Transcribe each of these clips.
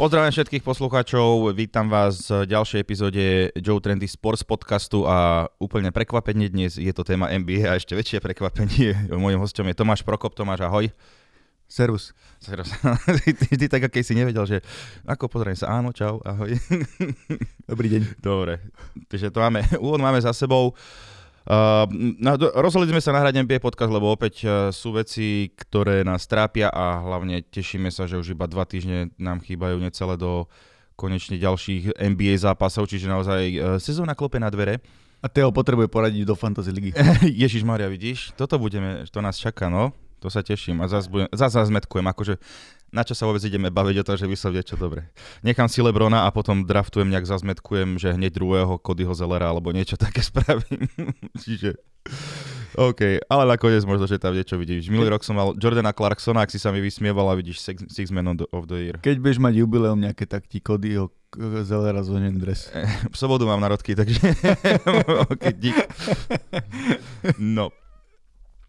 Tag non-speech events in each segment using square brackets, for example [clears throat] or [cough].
Pozdravujem všetkých poslucháčov, vítam vás v ďalšej epizóde Joe Trendy Sports podcastu a úplne prekvapenie dnes je to téma NBA a ešte väčšie prekvapenie. [laughs] Mojím hostom je Tomáš Prokop. Tomáš, ahoj. Servus. Servus. [laughs] ty, ty tak, aký si nevedel, že ako pozriem sa, áno, čau, ahoj. Dobrý deň. Dobre, takže to máme, [laughs] úvod máme za sebou. Uh, no, rozhodli sme sa nahrať NBA podcast, lebo opäť uh, sú veci, ktoré nás trápia a hlavne tešíme sa, že už iba dva týždne nám chýbajú necelé do konečne ďalších NBA zápasov, čiže naozaj uh, sezóna klope na dvere. A Teo potrebuje poradiť do Fantasy ligy. [laughs] Ježiš Maria, vidíš? Toto budeme, to nás čaká, no. To sa teším a zase, budem, zase zmetkujem, akože na čo sa vôbec ideme baviť o tom, že vyslovie čo dobre. Nechám si Lebrona a potom draftujem, nejak zazmetkujem, že hneď druhého Codyho Zellera alebo niečo také [laughs] spravím. Čiže... OK, ale nakoniec možno, že tam niečo vidíš. Minulý rok som mal Jordana Clarksona, ak si sa mi vysmieval a vidíš Six, six Man of the Year. Keď budeš mať jubileum nejaké, tak ti Codyho Zellera zvoním dres. V sobotu mám narodky, takže... [laughs] OK, dík. No.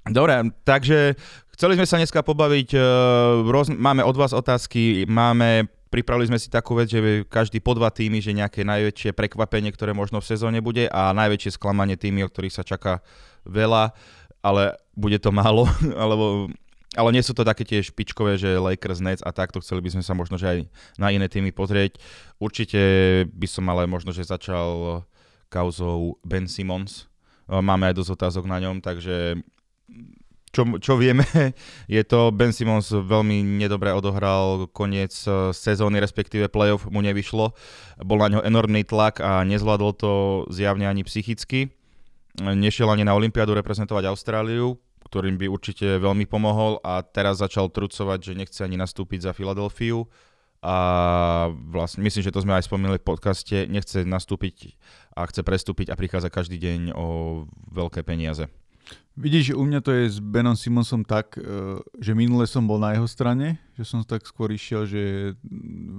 Dobre, takže chceli sme sa dneska pobaviť, uh, roz, máme od vás otázky, máme, pripravili sme si takú vec, že každý po dva týmy, že nejaké najväčšie prekvapenie, ktoré možno v sezóne bude a najväčšie sklamanie týmy, o ktorých sa čaká veľa, ale bude to málo, [laughs] alebo ale nie sú to také tie špičkové, že Lakers, Nets a takto, chceli by sme sa možno že aj na iné týmy pozrieť. Určite by som ale možno, že začal kauzou Ben Simmons. Máme aj dosť otázok na ňom, takže čo, čo vieme, [laughs] je to Ben Simmons veľmi nedobre odohral koniec eh, sezóny, respektíve playoff mu nevyšlo. Bol na ňo enormný tlak a nezvládol to zjavne ani psychicky. Nešiel ani na Olympiádu reprezentovať Austráliu, ktorým by určite veľmi pomohol a teraz začal trucovať, že nechce ani nastúpiť za Filadelfiu a vlastne myslím, že to sme aj spomínali v podcaste, nechce nastúpiť a chce prestúpiť a prichádza každý deň o veľké peniaze. Vidíš, u mňa to je s Benom Simonsom tak, e, že minule som bol na jeho strane, že som tak skôr išiel, že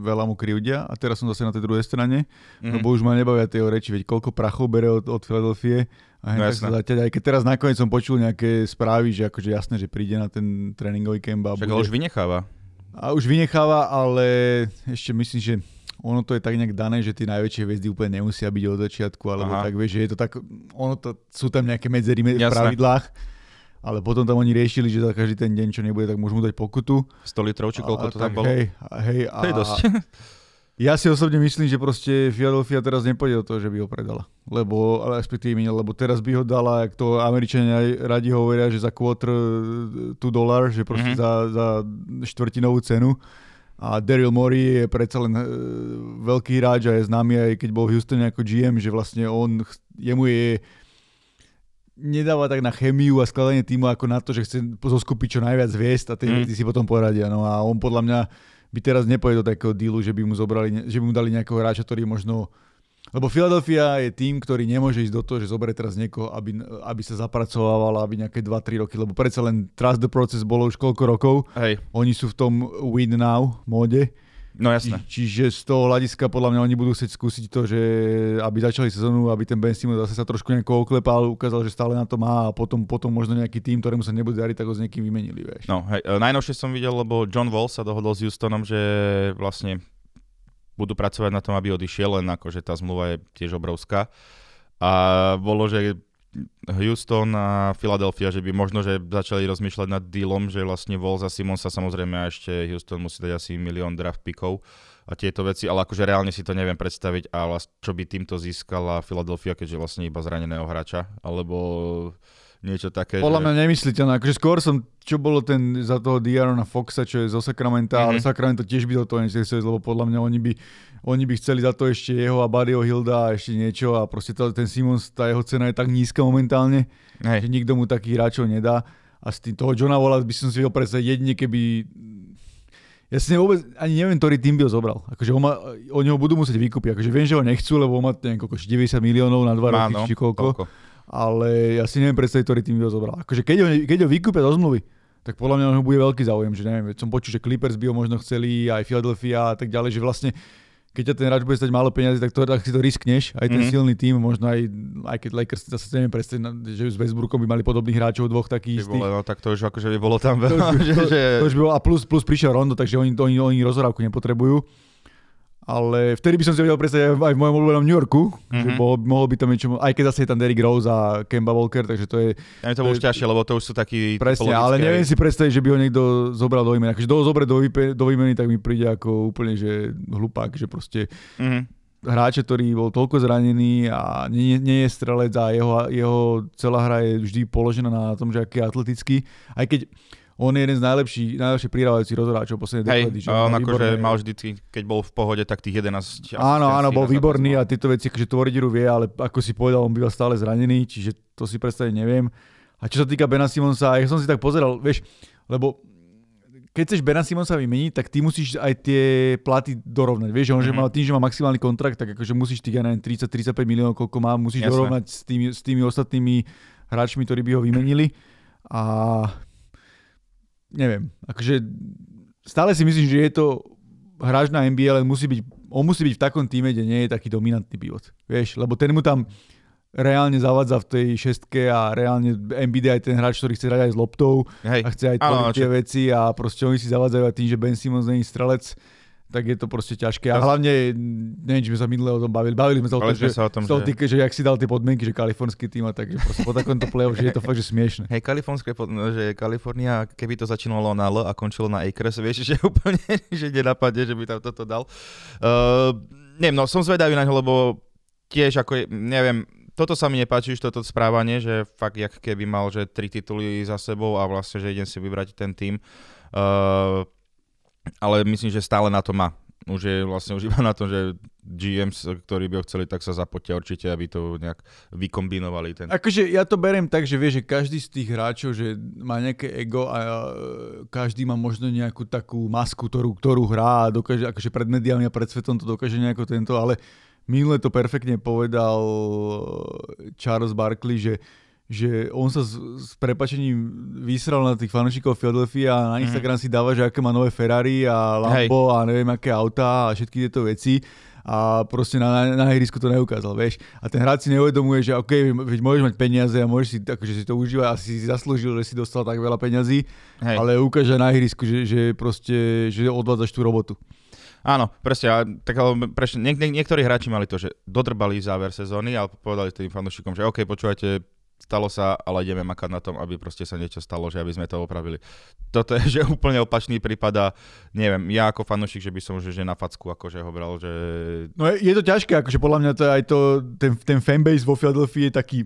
veľa mu krivdia a teraz som zase na tej druhej strane, mm-hmm. lebo už ma nebavia tie reči, veď koľko prachov bere od, od Filadelfie a no, sa zaťať, aj keď teraz nakoniec som počul nejaké správy, že akože jasné, že príde na ten tréningový kemp a Však bude... už vynecháva. A už vynecháva, ale ešte myslím, že ono to je tak nejak dané, že tie najväčšie hviezdy úplne nemusia byť od začiatku, alebo Aha. tak vieš, že je to tak, ono to, sú tam nejaké medzery v pravidlách, ale potom tam oni riešili, že za každý ten deň, čo nebude, tak môžu mu dať pokutu. 100 litrov, či koľko a, to tam bolo? Hej, hej, a, to je dosť. [laughs] Ja si osobne myslím, že proste Philadelphia teraz nepôjde do toho, že by ho predala. Lebo, ale respektíve lebo teraz by ho dala, ak to Američania radi hovoria, že za quarter tu dolar, že proste mm-hmm. za, za štvrtinovú cenu. A Daryl Morey je predsa len e, veľký hráč a je známy aj keď bol v Houstone ako GM, že vlastne on, jemu je nedáva tak na chemiu a skladanie týmu ako na to, že chce zoskupiť čo najviac hviezd a tí, mm. si potom poradia. No a on podľa mňa by teraz nepojde do takého dealu, že by mu, zobrali, že by mu dali nejakého hráča, ktorý možno lebo Philadelphia je tým, ktorý nemôže ísť do toho, že zoberie teraz niekoho, aby, aby sa zapracovával, aby nejaké 2-3 roky, lebo predsa len trust the process bolo už koľko rokov. Hej. Oni sú v tom win now móde. No jasné. Či, čiže z toho hľadiska podľa mňa oni budú chcieť skúsiť to, že aby začali sezónu, aby ten Ben Simmons zase sa trošku nejako oklepal, ukázal, že stále na to má a potom, potom možno nejaký tým, ktorému sa nebude dariť, tak ho s niekým vymenili. Vieš. No, hej, e, najnovšie som videl, lebo John Wall sa dohodol s Houstonom, že vlastne budú pracovať na tom, aby odišiel, len akože tá zmluva je tiež obrovská. A bolo, že Houston a Philadelphia, že by možno, že začali rozmýšľať nad dealom, že vlastne Vol za Simonsa samozrejme a ešte Houston musí dať asi milión draft pickov a tieto veci, ale akože reálne si to neviem predstaviť a čo by týmto získala Philadelphia, keďže vlastne iba zraneného hráča, alebo niečo také. Podľa že... mňa nemysliteľné. Akože skôr som, čo bolo ten za toho Diarona Foxa, čo je zo Sacramento, mm-hmm. ale mhm. Sacramento tiež by do toho nechceli, lebo podľa mňa oni by, oni by chceli za to ešte jeho a Barryho Hilda a ešte niečo a proste to, ten Simons, tá jeho cena je tak nízka momentálne, Hej. že nikto mu takých hráčov nedá. A z tým, toho Johna Walla by som si vedel predstaviť jedine, keby ja si vôbec ani neviem, ktorý tým by ho zobral. Akože ho ma, oni ho budú musieť vykúpiť. Akože viem, že ho nechcú, lebo má neviem, 90 miliónov na dva roky, či koľko. koľko ale ja si neviem predstaviť, ktorý tým by ho zobral. Akože keď ho, keď ho vykúpia do zmluvy, tak podľa mňa ho bude veľký záujem, že neviem, som počul, že Clippers by ho možno chceli, aj Philadelphia a tak ďalej, že vlastne keď ťa ten hráč bude stať málo peniazy, tak, to, tak si to riskneš, aj ten mm-hmm. silný tým, možno aj, aj keď Lakers, zase neviem predstaviť, že s Westbrookom by mali podobných hráčov, dvoch takých istých. no, tak to už akože by bolo tam veľa. [laughs] To, to, že, to, už by bolo, a plus, plus prišiel Rondo, takže oni, oni, oni rozhodávku nepotrebujú. Ale vtedy by som si vedel predstaviť aj, v mojom obľúbenom New Yorku, mm-hmm. že Mhm. bolo, mohlo by tam niečo, aj keď zase je tam Derrick Rose a Kemba Walker, takže to je Ja to bolo už ťažšie, lebo to už sú takí presne, ale neviem si predstaviť, že by ho niekto zobral do výmeny. Akože do zobre do, výpe, do výmeny, tak mi príde ako úplne, že hlupák, že proste Mhm. hráče, ktorý bol toľko zranený a nie, nie je strelec a jeho, jeho celá hra je vždy položená na tom, že aký je atletický. Aj keď on je jeden z najlepších, najlepších prihrávajúcich rozhráčov poslednej Hej, dekády. že on akože mal vždy, keď bol v pohode, tak tých 11 Áno, áno, bol výborný a tieto veci, akože tvoriť hru vie, ale ako si povedal, on býval stále zranený, čiže to si predstaviť neviem. A čo sa týka Bena Simonsa, ja som si tak pozeral, vieš, lebo keď chceš Bena Simonsa vymeniť, tak ty musíš aj tie platy dorovnať. Vieš, že on, že Mhm. má, tým, že má maximálny kontrakt, tak akože musíš tých, ja neviem, 30-35 miliónov, koľko má, musíš Jasné. dorovnať s tými, s tými ostatnými hráčmi, ktorí by ho vymenili. A neviem, akože stále si myslím, že je to hráč na NBA, len musí byť, on musí byť v takom týme, kde nie je taký dominantný pivot. Vieš, lebo ten mu tam reálne zavadza v tej šestke a reálne Embiid aj ten hráč, ktorý chce hrať aj s loptou Hej, a chce aj tvoriť tie veci a proste oni si zavadzajú aj tým, že Ben Simmons není strelec, tak je to proste ťažké. A hlavne, neviem, či sme sa minule o tom bavili, bavili sme sa o tom, že, sa o tom, že... týka, že jak si dal tie podmienky, že kalifornský tým a tak, že proste po takomto play že je to fakt, že smiešne. Hej, kalifornské, no, že Kalifornia, keby to začínalo na L a končilo na Acres, vieš, že [laughs] úplne, že nenapadne, že by tam toto dal. Uh, neviem, no som zvedavý na ňo, lebo tiež ako, neviem, toto sa mi nepáči, už toto správanie, že fakt, jak keby mal, že tri tituly za sebou a vlastne, že idem si vybrať ten tým. Uh, ale myslím, že stále na to má. Už je vlastne už iba na to, že GMs, ktorí by ho chceli, tak sa zapotia určite, aby to nejak vykombinovali. Ten... Akože ja to beriem tak, že vieš, že každý z tých hráčov, že má nejaké ego a e, každý má možno nejakú takú masku, ktorú, ktorú hrá a dokáže, akože pred médiami a pred svetom to dokáže nejako tento, ale minule to perfektne povedal Charles Barkley, že že on sa s, s prepačením vysral na tých fanúšikov Philadelphia a na Mhm. Instagram si dáva, že aké má nové Ferrari a Lambo a neviem aké autá a všetky tieto veci a proste na, na, na ihrisku to neukázal, vieš. A ten hráč si neuvedomuje, že OK, veď môžeš mať peniaze a môžeš si, akože si to užívať a si zaslúžil, že si dostal tak veľa peňazí, Hej. ale ukáže na ihrisku, že, že proste, že odvádzaš tú robotu. Áno, presne, a tak ale niek- niek- niektorí hráči mali to, že dodrbali záver sezóny a povedali tým fanúšikom, že OK, počúvajte, stalo sa, ale ideme makať na tom, aby proste sa niečo stalo, že aby sme to opravili. Toto je, [laughs] že úplne opačný prípad a neviem, ja ako fanúšik, že by som že, že na facku akože ho bral, že No je, je to ťažké, akože podľa mňa to aj to, ten, ten fanbase vo Philadelphia je taký,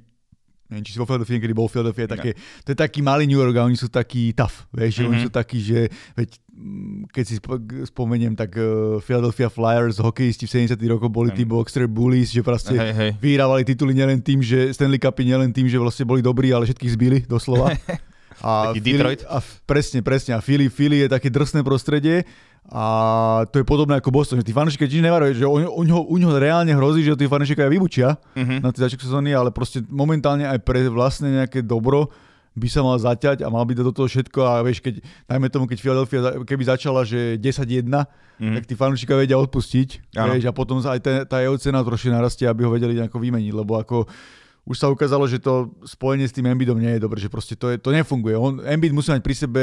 neviem, či si vo Philadelphia, kedy bol Philadelphia, je také, to je taký malý New York a oni sú takí tough, vieš, že oni Mhm. sú takí, že veď, mm, keď si spo- spomeniem, tak uh, Philadelphia Flyers, hokejisti v 70 rokoch boli tí Mhm. Boxer Bullies, že proste hej, hej. vyhrávali tituly nielen tým, že Stanley Cupy nielen tým, že vlastne boli dobrí, ale všetkých zbili, doslova. [laughs] A Taký Philly- Detroit. A presne, presne. A Philly, Philly je také drsné prostredie a to je podobné ako Boston, že tí fanúšiky tiež nevarujú, že u, u, ňoho, u ňoho reálne hrozí, že tí fanúšiky aj vybučia Mhm. na tie začiatku sezóny, ale proste momentálne aj pre vlastne nejaké dobro by sa mal zaťať a mal by dať do toho všetko a vieš, keď, dajme tomu, keď Philadelphia keby začala, že 10-1, Mhm. tak tí fanúšikovia vedia odpustiť vieš, a potom sa aj tá, tá jeho cena trošku narastie, aby ho vedeli nejako vymeniť, lebo ako už sa ukázalo, že to spojenie s tým Embiidom nie je dobré, že proste to, je, to nefunguje. On, Embiid musí mať pri sebe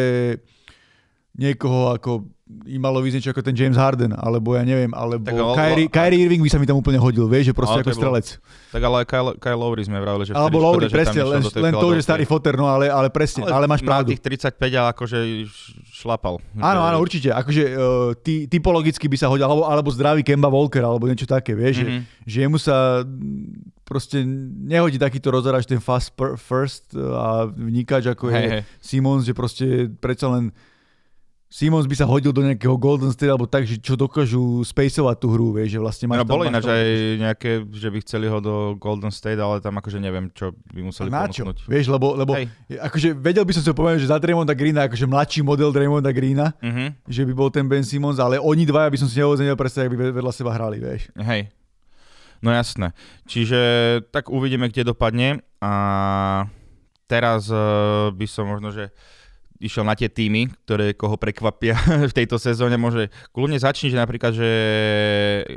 niekoho ako im malo vyznieť ako ten James Harden, alebo ja neviem, alebo Tak ale- Kyrie, Kyrie Irving by sa mi tam úplne hodil, vieš, že proste Ale ako je bolo- strelec. Tak ale aj Kyle, Kyle Lowry sme vravili, že Alebo Lowry, škoda, presne, len, len to, že starý foter, no ale, ale presne, ale, máš mal pravdu. tých 35 a akože šlapal. Áno, áno, určite. Akože uh, ty, typologicky by sa hodil, alebo, alebo zdravý Kemba Walker, alebo niečo také, vieš, Mhm. že, že jemu sa proste nehodí takýto rozhráč ten fast per- first uh, a vnikač, ako je Hej, hej. Simons, že proste predsa len Simons by sa hodil do nejakého Golden State alebo tak, že čo dokážu spacovať tú hru, vieš, že vlastne máš No, tam- boli ináč aj nejaké, že by chceli ho do Golden State, ale tam akože neviem, čo by museli Na čo? ponúknuť. Vieš, lebo, lebo Hej. akože vedel by som si povedať, že za Draymonda Greena, akože mladší model Draymonda Greena, Mhm. že by bol ten Ben Simons, ale oni dvaja by som si nevedel predstaviť, ak by vedľa seba hrali, vieš. Hej. No jasné. Čiže tak uvidíme, kde dopadne a teraz uh, by som možno, že išiel na tie týmy, ktoré koho prekvapia [laughs] v tejto sezóne. Môže kľudne začni, že napríklad, že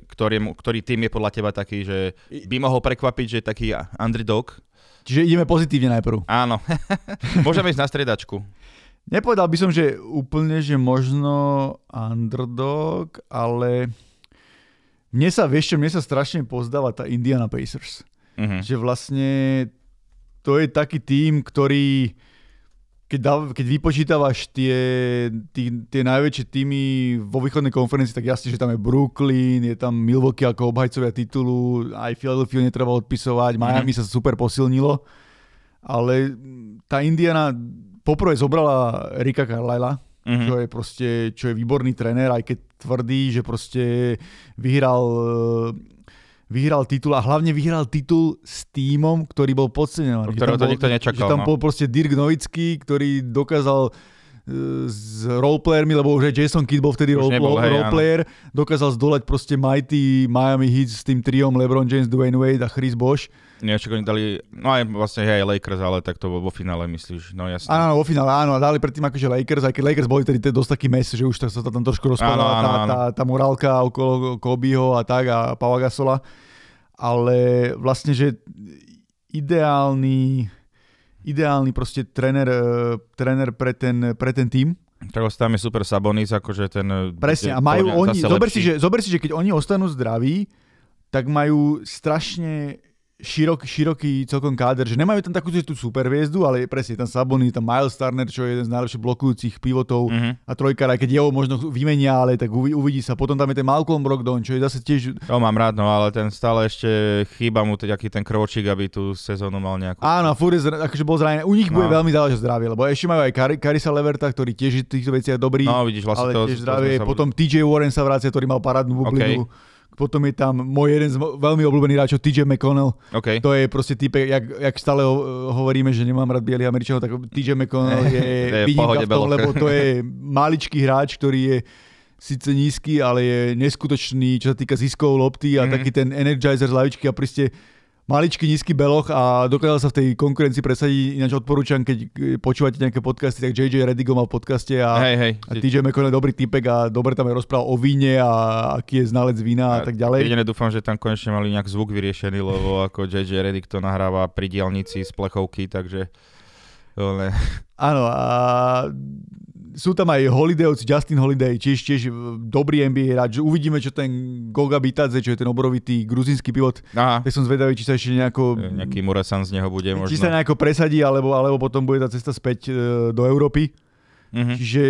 ktorý, ktorý tým je podľa teba taký, že by mohol prekvapiť, že je taký underdog. Čiže ideme pozitívne najprv. Áno. [laughs] Môžeme ísť na stredačku. Nepovedal by som, že úplne, že možno underdog, ale Mne sa, vieš čo, mne sa strašne pozdáva tá Indiana Pacers. Mhm. Že vlastne to je taký tím, ktorý keď, dá, keď vypočítavaš tie, tí, tie najväčšie týmy vo východnej konferencii, tak jasne, že tam je Brooklyn, je tam Milwaukee ako obhajcovia titulu, aj Philadelphia netreba odpisovať, Miami mm-hmm. sa super posilnilo, ale tá Indiana poprvé zobrala Rika Carlisla, mm-hmm. čo je proste, čo je výborný tréner, aj keď tvrdí, že proste vyhral vyhral titul a hlavne vyhral titul s týmom, ktorý bol podceňovaný. Ktorého to nikto nečakal. Že tam no. bol proste Dirk Nowitzki, ktorý dokázal s roleplayermi, lebo už aj Jason Kidd bol vtedy role, nebol, hej, roleplayer, dokázal zdolať proste mighty Miami Heat s tým triom LeBron James, Dwayne Wade a Chris Bosh. Nie, čo oni dali, no aj vlastne hej, Lakers, ale tak to vo finále myslíš, no jasne. Áno, vo finále, áno, a dali predtým akože Lakers, aj keď Lakers boli tedy dosť taký mes, že už sa tam trošku rozpadala Áno, áno, tá, áno. tá, tá morálka okolo Kobeho a tak a Paula Gasola ale vlastne, že ideálny, ideálny proste tréner, eh, tréner pre ten, pre ten tým. Tak tam je super Sabonis, akože ten... Presne, a majú oni, zober si, že, zober si, že keď oni ostanú zdraví, tak majú strašne širok, široký celkom káder, že nemajú tam takú tú super hviezdu, ale presne tam Sabonis, tam Miles Turner, čo je jeden z najlepších blokujúcich pivotov Mhm. a trojkár, aj keď jeho možno vymenia, ale tak uvi- uvidí sa. Potom tam je ten Malcolm Brogdon, čo je zase tiež To mám rád, no ale ten stále ešte chýba mu taký ten kročík, aby tú sezónu mal nejakú... Áno, furt je akože bol zranený. U nich bude No. veľmi záležať zdravie, lebo ešte majú aj Kar- Karisa Leverta, ktorý tiež v týchto veciach dobrý, No vidíš, vlastne ale to... tiež to zdravie. sa- Potom TJ Warren sa vracia, ktorý mal parádnu bublinu. Potom je tam môj jeden z mo- veľmi obľúbený hráčov, TJ McConnell. OK. To je proste typ, jak, jak stále ho- hovoríme, že nemám rád bielých Američanov, tak TJ McConnell [laughs] je, je v výnimka pohode v tom, lebo to je maličký hráč, ktorý je síce nízky, ale je neskutočný, čo sa týka ziskov lopty a Mhm. taký ten energizer z lavičky a proste maličký nízky beloch a dokázal sa v tej konkurencii presadiť. Ináč odporúčam, keď eh, počúvate nejaké podcasty, tak JJ Redigo mal v podcaste a, Hej, hej. a TJ McConnell je dobrý typek a dobre tam aj rozprával o víne a aký je znalec vína a, tak ďalej. Jediné dúfam, že tam konečne mali nejak zvuk vyriešený, lebo ako JJ Reddick to nahráva pri diálnici z plechovky, takže... Áno, a sú tam aj Holidayovci, Justin Holiday, tiež, tiež dobrý NBA hráč. Uvidíme, čo ten Goga Bitadze, čo je ten obrovitý gruzínsky pivot, Aha, tak som zvedavý, či sa ešte nejako, nejaký Muresan z neho bude možno. či sa nejako presadí, alebo, alebo potom bude tá cesta späť e, do Európy. Mhm. Čiže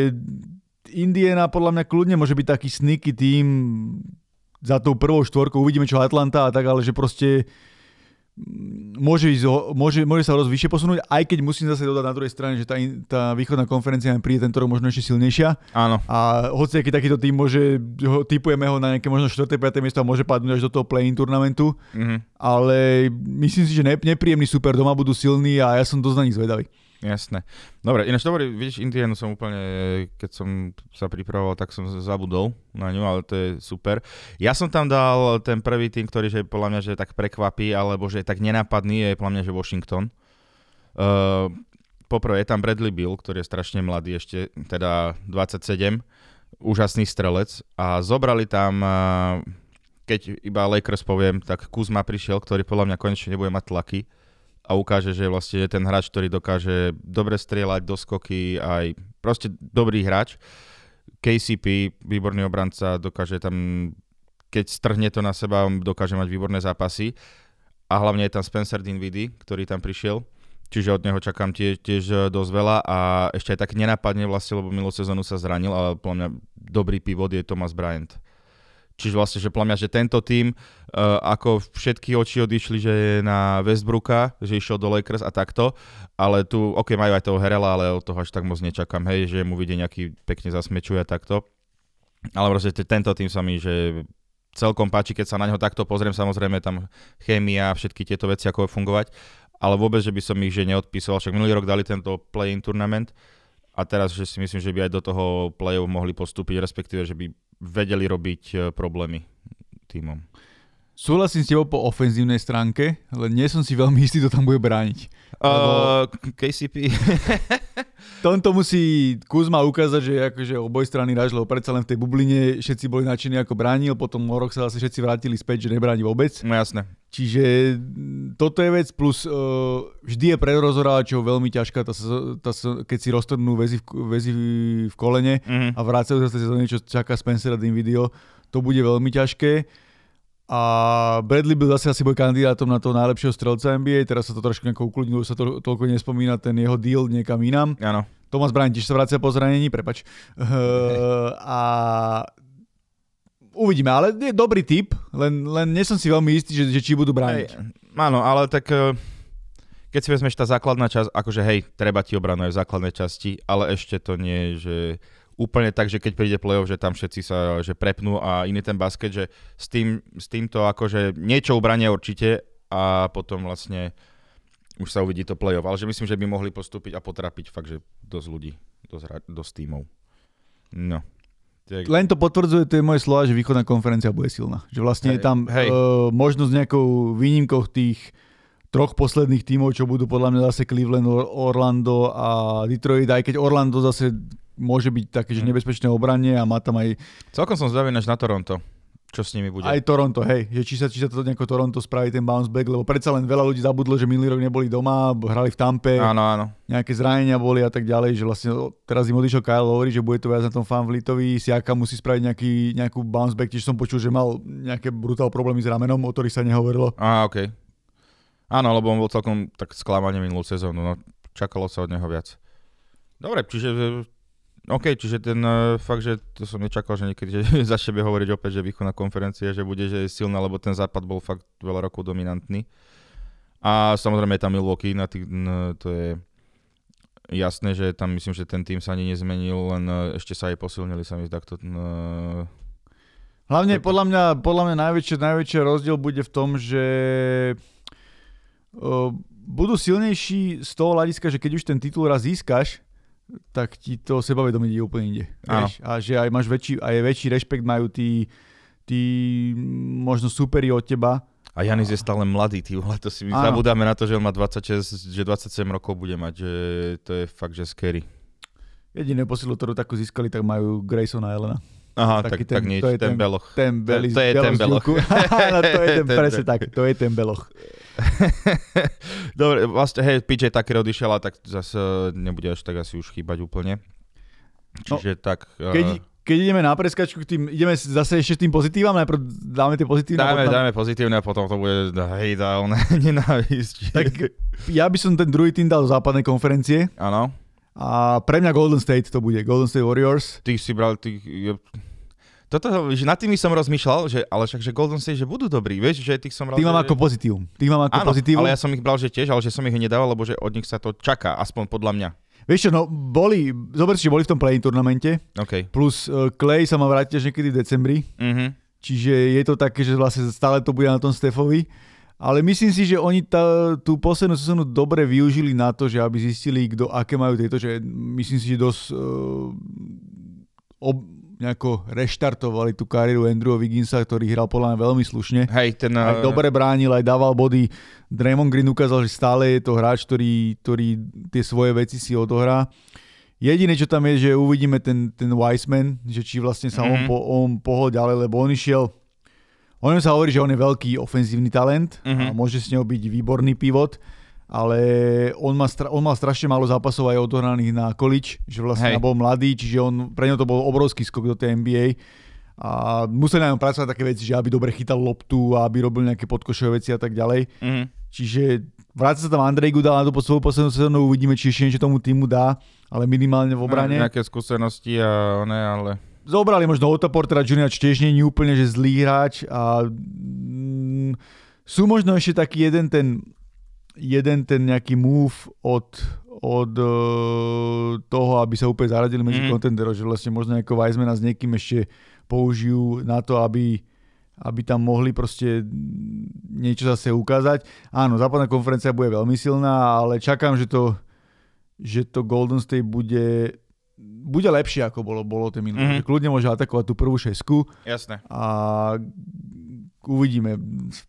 Indiana podľa mňa kľudne môže byť taký sneaky tým za tou prvou štvorkou. Uvidíme, čo Atlanta a tak, ale že proste môže, ísť, o- môže, môže sa rozť vyššie posunúť, aj keď musím zase dodať na druhej strane, že tá, in- tá východná konferencia nám príde tento rok možno ešte silnejšia Áno, a hoci aký takýto tým môže, ho, typujeme ho na nejaké možno 4. 5. miesto a môže padnúť až do toho play-in turnamentu, mhm. ale myslím si, že ne, nepríjemný super doma budú silní a ja som dosť na nich zvedavý. Jasné. Dobre, ináč dobre, vidíš, Indianu som úplne, keď som sa pripravoval, tak som zabudol na ňu, ale to je super. Ja som tam dal ten prvý tým, ktorý že podľa mňa, že tak prekvapí, alebo že je tak nenápadný, je podľa mňa, že Washington. Uh, poprvé je tam Bradley Bill, ktorý je strašne mladý ešte, teda 27, úžasný strelec a zobrali tam, uh, keď iba Lakers poviem, tak Kuzma prišiel, ktorý podľa mňa konečne nebude mať tlaky a ukáže, že vlastne je ten hráč, ktorý dokáže dobre strieľať do skoky, aj proste dobrý hráč. KCP, výborný obranca, dokáže tam, keď strhne to na seba, dokáže mať výborné zápasy. A hlavne je tam Spencer Dinwiddie, ktorý tam prišiel. Čiže od neho čakám tiež, tiež dosť veľa a ešte aj tak nenapadne vlastne, lebo minulú sezónu sa zranil, ale podľa mňa dobrý pivot je Thomas Bryant. Čiže vlastne, že podľa mňa, že tento tým, uh, ako všetky oči odišli, že je na Westbrooka, že išiel do Lakers a takto, ale tu, ok, majú aj toho Herela, ale od toho až tak moc nečakám, hej, že mu vidie nejaký pekne zasmečuje a takto. Ale proste te- tento tým sa mi, že celkom páči, keď sa na ňo takto pozriem, samozrejme tam chémia a všetky tieto veci, ako fungovať, ale vôbec, že by som ich že neodpísal, však minulý rok dali tento play-in tournament a teraz, že si myslím, že by aj do toho play-off mohli postúpiť, respektíve, že by vedeli robiť e, problémy týmom. Súhlasím s tebou po ofenzívnej stránke, ale nie som si veľmi istý, kto tam bude brániť. Uh, KCP. [laughs] Tomto musí Kuzma ukázať, že akože oboj strany ráž, lebo predsa len v tej bubline všetci boli nadšení ako bránil, potom o rok sa zase všetci vrátili späť, že nebráni vôbec. no jasné. Čiže mm, toto je vec, plus uh, vždy je pre rozhoráčov veľmi ťažká, tá, tá, keď si roztrhnú väzy v, väzy v kolene Mhm. a vrácajú sa z tej sezóny, čo čaká Spencera Dinvidio, to bude veľmi ťažké. A Bradley byl zase asi bol kandidátom na toho najlepšieho strelca NBA, teraz sa to trošku nejako ukludnilo, sa to toľko nespomína ten jeho deal niekam inám. Áno. Thomas Bryant tiež sa vracia po zranení, prepač. Uh, [laughs] a uvidíme, ale je dobrý typ, len, len nie som si veľmi istý, že, že či budú brániť. Hej, áno, ale tak eh, keď si vezmeš tá základná časť, akože hej, treba ti obranu aj v základnej časti, ale ešte to nie je, že úplne tak, že keď príde play-off, že tam všetci sa že prepnú a iný ten basket, že s, tým, s týmto akože niečo ubrania určite a potom vlastne už sa uvidí to play-off. Ale že myslím, že by mohli postúpiť a potrapiť fakt, že dosť ľudí, dosť, dosť tímov. No. Tak... Len to potvrdzuje tie moje slova, že východná konferencia bude silná. Že vlastne hej, je tam hej. Uh, možnosť nejakou výnimkou tých troch posledných tímov, čo budú podľa mňa zase Cleveland, Orlando a Detroit, aj keď Orlando zase môže byť také, že mhm. nebezpečné obranie a má tam aj... Celkom som zdavý na Toronto čo s nimi bude. Aj Toronto, hej, že či sa, či sa to nejako Toronto spraví ten bounce back, lebo predsa len veľa ľudí zabudlo, že minulý rok neboli doma, hrali v Tampe, áno, áno. nejaké zranenia boli a tak ďalej, že vlastne teraz im odišiel Kyle Lowry, že bude to viac na tom fanvlitovi, Siaka musí spraviť nejaký, nejakú bounce back, tiež som počul, že mal nejaké brutál problémy s ramenom, o ktorých sa nehovorilo. Á, OK. Áno, lebo on bol celkom tak sklamanie minulú sezónu, no čakalo sa od neho viac. Dobre, čiže OK, čiže ten uh, fakt, že to som nečakal, že niekedy že [laughs] za sebe hovoriť opäť, že východná konferencia, že bude, že je silná, lebo ten západ bol fakt veľa rokov dominantný. A samozrejme je tam Milwaukee, na tých, no, to je jasné, že tam myslím, že ten tým sa ani nezmenil, len uh, ešte sa aj posilnili, sa mi zdá, to, uh, Hlavne podľa mňa, podľa mňa najväčší, najväčší rozdiel bude v tom, že uh, budú silnejší z toho hľadiska, že keď už ten titul raz získaš, tak ti to sebavedomie ide úplne inde. Vieš? A že aj máš väčší, aj väčší rešpekt majú tí, tí možno superi od teba. A Janis je stále mladý, ty vole, to si my zabudáme na to, že on má 26, že 27 rokov bude mať, že to je fakt, že scary. Jediné posilu, ktorú takú získali, tak majú Graysona Elena. Aha, tak, ten, tak nič, to je ten, ten beloch. Ten belis, to, [laughs] to je ten beloch. [laughs] to je ten, presne tak, to je ten beloch. Dobre, vlastne, hej, PJ Tucker odišiel, a tak zase nebude až tak asi už chýbať úplne. Čiže no, tak... Keď, uh... keď ideme na preskačku, tým, ideme zase ešte tým pozitívam, najprv dáme tie pozitívne. Dáme, potom... dáme pozitívne a potom to bude hej, dál, [laughs] nenávisť. Tak ja by som ten druhý tým dal do západnej konferencie. Áno. A pre mňa Golden State to bude, Golden State Warriors. Ty si bral, ty, toto, že nad tými som rozmýšľal, že, ale však, že Golden State, že budú dobrí, vieš, že tých som bral... Tým mám ako pozitívum. Tým mám ako Áno, pozitívum. ale ja som ich bral, že tiež, ale že som ich nedával, lebo že od nich sa to čaká, aspoň podľa mňa. Vieš čo, no boli, zober si, že boli v tom play turnamente, okay. plus uh, Clay sa má vrátiť až niekedy v decembri, mm-hmm. čiže je to také, že vlastne stále to bude na tom Stefovi. Ale myslím si, že oni tá, tú poslednú sezónu dobre využili na to, že aby zistili, kto, aké majú tieto, že myslím si, že dosť uh, ob, nejako reštartovali tú kariéru Andrewa Wigginsa, ktorý hral podľa mňa veľmi slušne. Hej, ten... Aj dobre bránil, aj dával body. Draymond Green ukázal, že stále je to hráč, ktorý, ktorý tie svoje veci si odohrá. Jediné, čo tam je, že uvidíme ten, ten Wiseman, že či vlastne sa mm-hmm. on, po, on pohol ďalej, lebo on išiel O ňom sa hovorí, že on je veľký ofenzívny talent mm-hmm. a mhm. môže s ňou byť výborný pivot, ale on, má stra- on mal strašne málo zápasov aj odohraných na količ, že vlastne Hej. bol mladý, čiže on, pre ňo to bol obrovský skok do tej NBA a museli na ňom pracovať také veci, že aby dobre chytal loptu a aby robil nejaké podkošové veci a tak ďalej. Mm-hmm. Čiže vráca sa tam Andrej Gudal na tú svoju poslednú sezónu, uvidíme, či ešte niečo tomu týmu dá, ale minimálne v obrane. Nejaké skúsenosti a ne, ale zobrali možno Otto Portera Junior, tiež nie je úplne že zlý hráč a mm, sú možno ešte taký jeden ten jeden ten nejaký move od, od uh, toho, aby sa úplne zaradili medzi mm. kontenderov, že vlastne možno ako Weizmana s niekým ešte použijú na to, aby aby tam mohli proste niečo zase ukázať. Áno, západná konferencia bude veľmi silná, ale čakám, že to, že to Golden State bude bude lepšie, ako bolo, bolo tie minulé. Mm-hmm. Kľudne môže atakovať tú prvú šesku. Jasné. A uvidíme.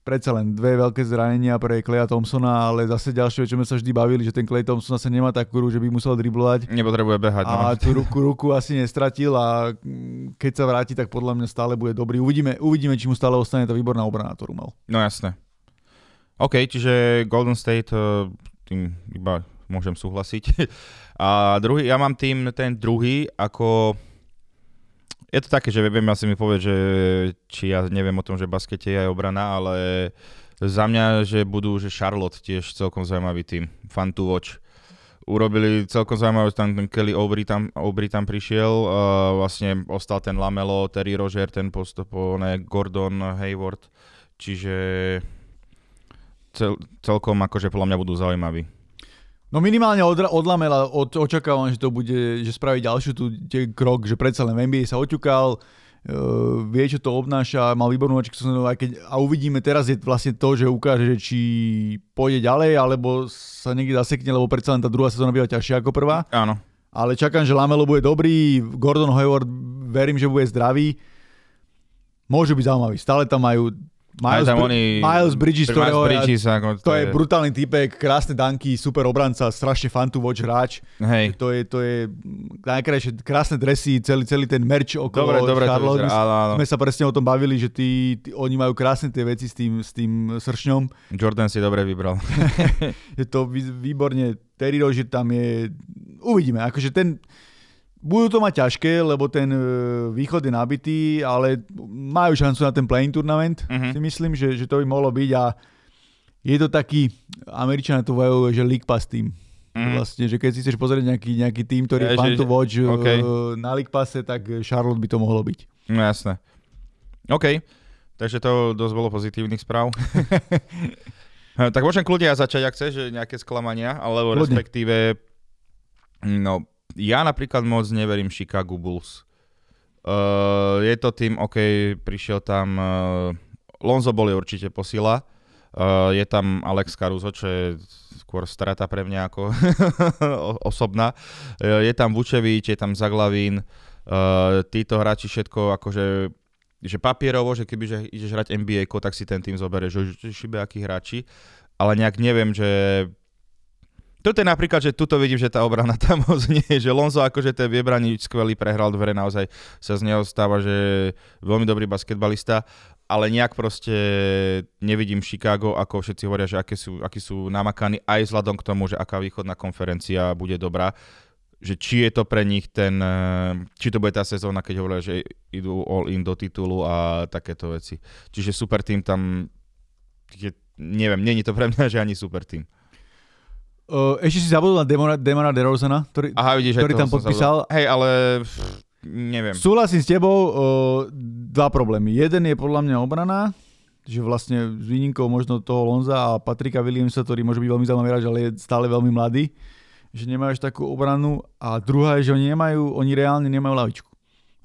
Predsa len dve veľké zranenia pre Kleja Thompsona, ale zase ďalšie, čo sme sa vždy bavili, že ten Clay Thompson sa nemá takú ruku, že by musel driblovať. Nepotrebuje behať. A no. tú ruku, ruku asi nestratil a keď sa vráti, tak podľa mňa stále bude dobrý. Uvidíme, uvidíme či mu stále ostane tá výborná obrana, ktorú mal. No jasné. OK, čiže Golden State eh, tým iba môžem súhlasiť. [laughs] A druhý, ja mám tým ten druhý ako je to také, že viem asi mi povedať, že či ja neviem o tom, že baskete je aj obrana, ale za mňa, že budú, že Charlotte tiež celkom zaujímavý tým. Fun to watch. Urobili celkom zaujímavé, tam ten Kelly Aubry tam, Aubry tam prišiel, uh, vlastne ostal ten Lamelo, Terry Roger, ten postupo, ne, Gordon Hayward, čiže cel, celkom akože podľa mňa budú zaujímaví. No minimálne od, od Lamela od, očakávam, že to bude, že spraví ďalšiu tu krok, že predsa len v NBA sa oťukal, uh, vie, čo to obnáša, mal výbornú očku, aj keď, a uvidíme teraz je vlastne to, že ukáže, že či pôjde ďalej, alebo sa niekde zasekne, lebo predsa len tá druhá sezóna býva ťažšia ako prvá. Áno. Ale čakám, že Lamelo bude dobrý, Gordon Hayward verím, že bude zdravý. Môžu byť zaujímaví. Stále tam majú Miles, tam oni, Miles Bridges, ktorého Bridges, ako to, to je, je brutálny typek, krásne danky, super obranca, strašne fan to watch hráč. Hej. To je, to je najkrajšie, krásne dresy, celý, celý ten merch okolo dobre, dobre, Charlotte. To áno, áno. Sme sa presne o tom bavili, že tí, tí, oni majú krásne tie veci s tým, s tým sršňom. Jordan si dobre vybral. [laughs] je to výborne, Terry Rozier tam je, uvidíme, akože ten, budú to mať ťažké, lebo ten e, východ je nabitý, ale majú šancu na ten playing tournament, uh-huh. si myslím, že, že to by mohlo byť a je to taký, Američania to vajú, že League Pass tým. Mm. Vlastne, že keď si chceš pozrieť nejaký, nejaký tým, ktorý je fun to watch okay. na League Passe, tak Charlotte by to mohlo byť. No jasné. OK, takže to dosť bolo pozitívnych správ. [laughs] tak môžem kľudne začať, ak chceš, že nejaké sklamania, alebo Kľudne. respektíve, no, ja napríklad moc neverím Chicago Bulls. Uh, je to tým, OK, prišiel tam, uh, Lonzo bol je určite posila, uh, je tam Alex Caruso, čo je skôr strata pre mňa ako [laughs] osobná. Uh, je tam Vučevič, je tam Zaglavín, uh, títo hráči všetko akože že papierovo, že keby že ideš hrať NBA, tak si ten tým zoberieš, že šibe akí hráči, ale nejak neviem, že toto je napríklad, že tuto vidím, že tá obrana [laughs] tam moc nie je, že Lonzo akože ten viebraní skvelý prehral dvere, naozaj sa z neho stáva, že veľmi dobrý basketbalista, ale nejak proste nevidím Chicago, ako všetci hovoria, že aké sú, akí sú namakaní, aj vzhľadom k tomu, že aká východná konferencia bude dobrá že či je to pre nich ten, či to bude tá sezóna, keď hovoria, že idú all in do titulu a takéto veci. Čiže super tým tam, je, neviem, není to pre mňa, že ani super tým. Uh, ešte si zabudol na Demona, Demona DeRozana, ktorý, Aha, vidíš, ktorý tam podpísal. Hej, ale pff, neviem. Súhlasím s tebou, uh, dva problémy. Jeden je podľa mňa obrana, že vlastne s výnimkou možno toho Lonza a Patrika Williamsa, ktorý môže byť veľmi zaujímavý hráč, ale je stále veľmi mladý, že nemajú takú obranu. A druhá je, že oni nemajú, oni reálne nemajú lavičku.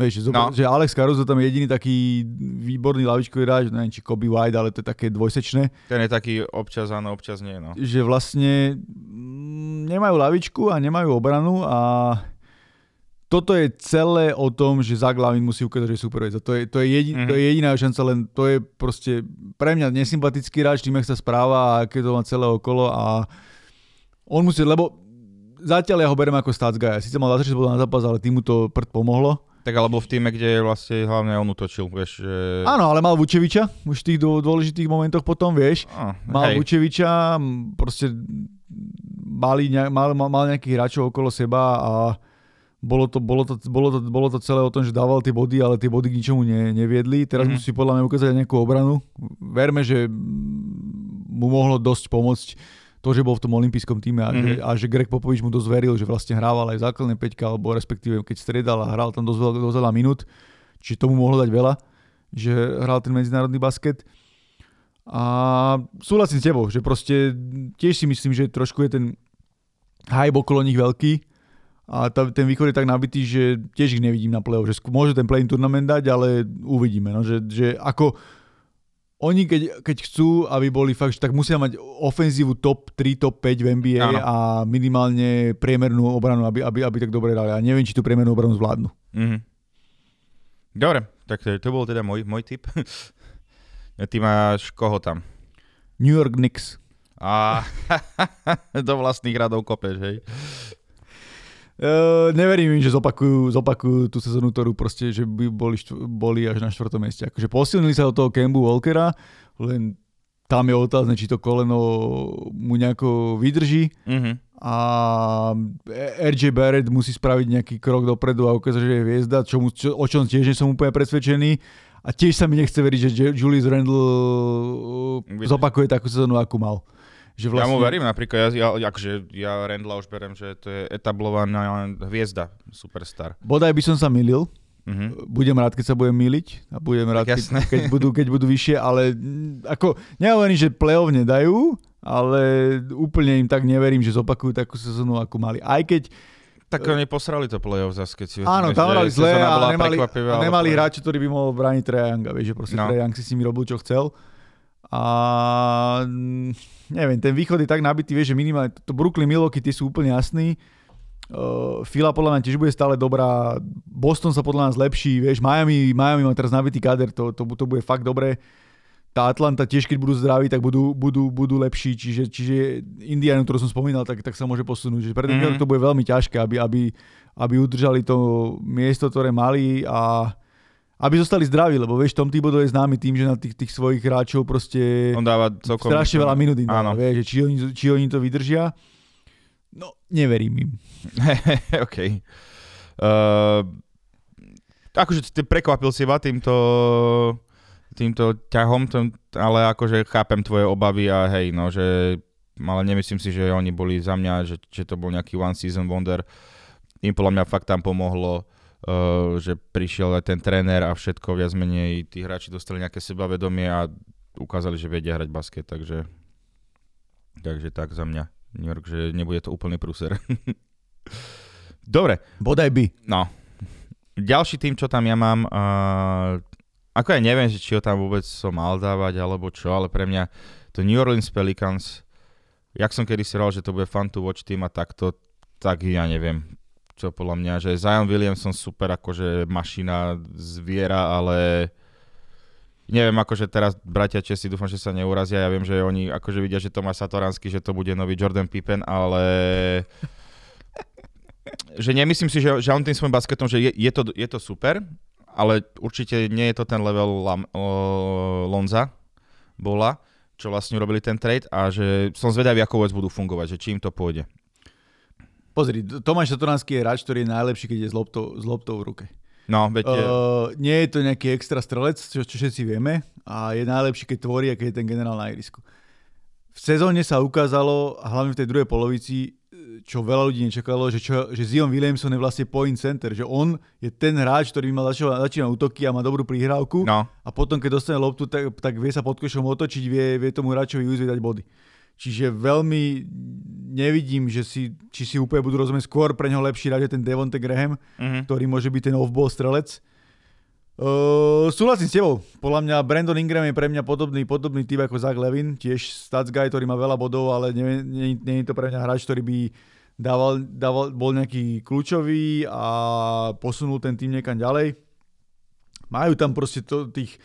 Vieš, no. že Alex Caruso tam je jediný taký výborný lavičkový hráč, neviem, či Kobe White, ale to je také dvojsečné. Ten je taký občas áno, občas nie, no. Že vlastne mm, nemajú lavičku a nemajú obranu a toto je celé o tom, že Zach Lavin musí ukázať, že je super. To je, to, je jedin, mm-hmm. to je jediná šanca, len to je proste pre mňa nesympatický hráč, tým, sa správa a keď to má celé okolo a on musí, lebo zatiaľ ja ho berem ako stats guy. Sice mal 26 na zápas, ale tým mu to prd pomohlo tak alebo v týme, kde vlastne hlavne on utočil, vieš. Že... Áno, ale mal Vučeviča už v tých dôležitých momentoch potom, vieš. Oh, mal hej. Vučeviča, proste mali, mal, mal, mal nejakých hráčov okolo seba a bolo to, bolo, to, bolo, to, bolo to celé o tom, že dával tie body, ale tie body k ničomu ne, neviedli. Teraz mm-hmm. musí podľa mňa ukázať nejakú obranu. Verme, že mu mohlo dosť pomôcť to, že bol v tom olympijskom týme a, mm-hmm. že, mhm. a že Greg Popovič mu dosť veril, že vlastne hrával aj základné peťka, alebo respektíve keď striedal a hral tam dosť veľa, dosť veľa minút, čiže tomu mohlo dať veľa, že hral ten medzinárodný basket. A súhlasím s tebou, že proste tiež si myslím, že trošku je ten hype okolo nich veľký a tá, ten východ je tak nabitý, že tiež ich nevidím na play že môže ten play-in turnament dať, ale uvidíme, no, že, že ako oni keď, keď chcú, aby boli fakt, tak musia mať ofenzívu top 3, top 5 v NBA Áno. a minimálne priemernú obranu, aby, aby, aby tak dobre dali. A neviem, či tú priemernú obranu zvládnu. Mm-hmm. Dobre, tak to bol teda môj, môj tip. [laughs] Ty máš koho tam? New York Knicks. A [laughs] do vlastných radov kopeš, hej? Uh, neverím im, že zopakujú, zopakujú tú sezónu, ktorú proste, že by boli, boli až na štvrtom mieste. Akože posilnili sa do toho Kembu Walkera, len tam je otázne, či to koleno mu nejako vydrží. Mhm. A RJ Barrett musí spraviť nejaký krok dopredu a ukázať, že je hviezda, čo mu, čo, o čom tiež nie som úplne presvedčený. A tiež sa mi nechce veriť, že Ju- Julius Randle uh, zopakuje takú sezónu, akú mal. Že Ja mu verím napríklad, ja, ja, akože ja Randla už berem, že to je etablovaná hviezda, superstar. Bodaj by som sa milil, Mhm. budem rád, keď sa budem miliť a budem rád, keď, keď, budú, keď budú vyššie, ale ako, nehovorím, že play-off nedajú, ale úplne im tak neverím, že zopakujú takú sezónu, akú mali. Aj keď, Tak oni posrali to playoff zase, keď si áno, tam hrali zle a nemali, nemali play- hráča, ktorý by mohol brániť Trae Younga, vieš, že proste No. no. Trae Young si s nimi robil, čo chcel. A neviem, ten východ je tak nabitý, vieš, že minimálne to Brooklyn Milwaukee, tie sú úplne jasní. Uh, Fila podľa mňa tiež bude stále dobrá, Boston sa podľa nás lepší, vieš, Miami, Miami má teraz nabitý kader, to, to, to bude fakt dobré. Tá Atlanta tiež, keď budú zdraví, tak budú, budú, budú lepší, čiže, čiže Indianu, ktorú som spomínal, tak, tak sa môže posunúť. Že pre mm. to bude veľmi ťažké, aby, aby, aby udržali to miesto, ktoré mali a aby zostali zdraví, lebo vieš, Tom Thibodeau je známy tým, že na tých, tých svojich hráčov proste On dáva celkom... strašne veľa minút im dáva, vieš, že či oni, či oni to vydržia. No, neverím im. [laughs] OK. Uh, akože ty prekvapil si ma týmto, týmto ťahom, tým, ale akože chápem tvoje obavy a hej, no, že ale nemyslím si, že oni boli za mňa, že, že to bol nejaký one season wonder. Im podľa mňa fakt tam pomohlo, uh, že prišiel aj ten tréner a všetko viac menej, tí hráči dostali nejaké sebavedomie a ukázali, že vedia hrať basket, takže takže tak za mňa. New York, že nebude to úplný prúser. [laughs] Dobre, Bodaj by. no. Ďalší tým, čo tam ja mám, uh, ako ja neviem, že či ho tam vôbec som mal dávať, alebo čo, ale pre mňa to New Orleans Pelicans, jak som kedy si že to bude fun to watch tým a takto, tak ja neviem, čo podľa mňa, že Zion Williamson super akože mašina zviera, ale neviem, akože teraz bratia Česi, dúfam, že sa neurazia, ja viem, že oni akože vidia, že Tomáš Satoransky, že to bude nový Jordan Pippen, ale že nemyslím si, že, že on tým svojim basketom, že je, je, to, je to super, ale určite nie je to ten level Lam, Lonza bola, čo vlastne robili ten trade a že som zvedavý, ako vôbec budú fungovať, že čím to pôjde. Pozri, Tomáš Satoranský je hráč, ktorý je najlepší, keď je s loptou, s loptou v ruke. No, veď je, Uh, nie je to nejaký extra strelec, čo, čo všetci vieme, a je najlepší, keď tvorí a keď je ten generál na ihrisku. V sezóne sa ukázalo, hlavne v tej druhej polovici, čo veľa ľudí nečakalo, že, čo, že Zion Williamson je vlastne point center, že on je ten hráč, ktorý mal začínať, začínať útoky a má dobrú prihrávku no, a potom, keď dostane loptu, tak, tak vie sa pod košom otočiť, vie, vie tomu hráčovi dať body. Čiže veľmi nevidím, že si, či si úplne budú rozumieť skôr pre neho lepší hráč je ten Devonte Graham, mhm. ktorý môže byť ten off-ball strelec. Uh, súhlasím s tebou. Podľa mňa Brandon Ingram je pre mňa podobný, podobný typ ako Zach Levin, tiež stats guy, ktorý má veľa bodov, ale nie, nie, nie je to pre mňa hráč, ktorý by dával, dával, bol nejaký kľúčový a posunul ten tým niekam ďalej. Majú tam proste to, tých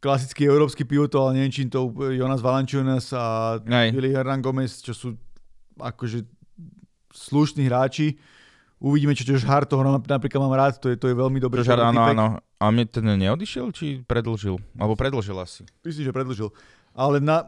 klasických európskych pivotov, ale neviem, čím to Jonas Valanciunas a Hej. Willy Hernan Gomez, čo sú akože slušní hráči. Uvidíme, čo Josh Hart, toho napríklad mám rád, to je, to je veľmi dobrý. Josh Hart, áno, áno. A mne ten neodišiel, či predlžil? Alebo predlžil asi. Myslím, že predlžil. Ale na...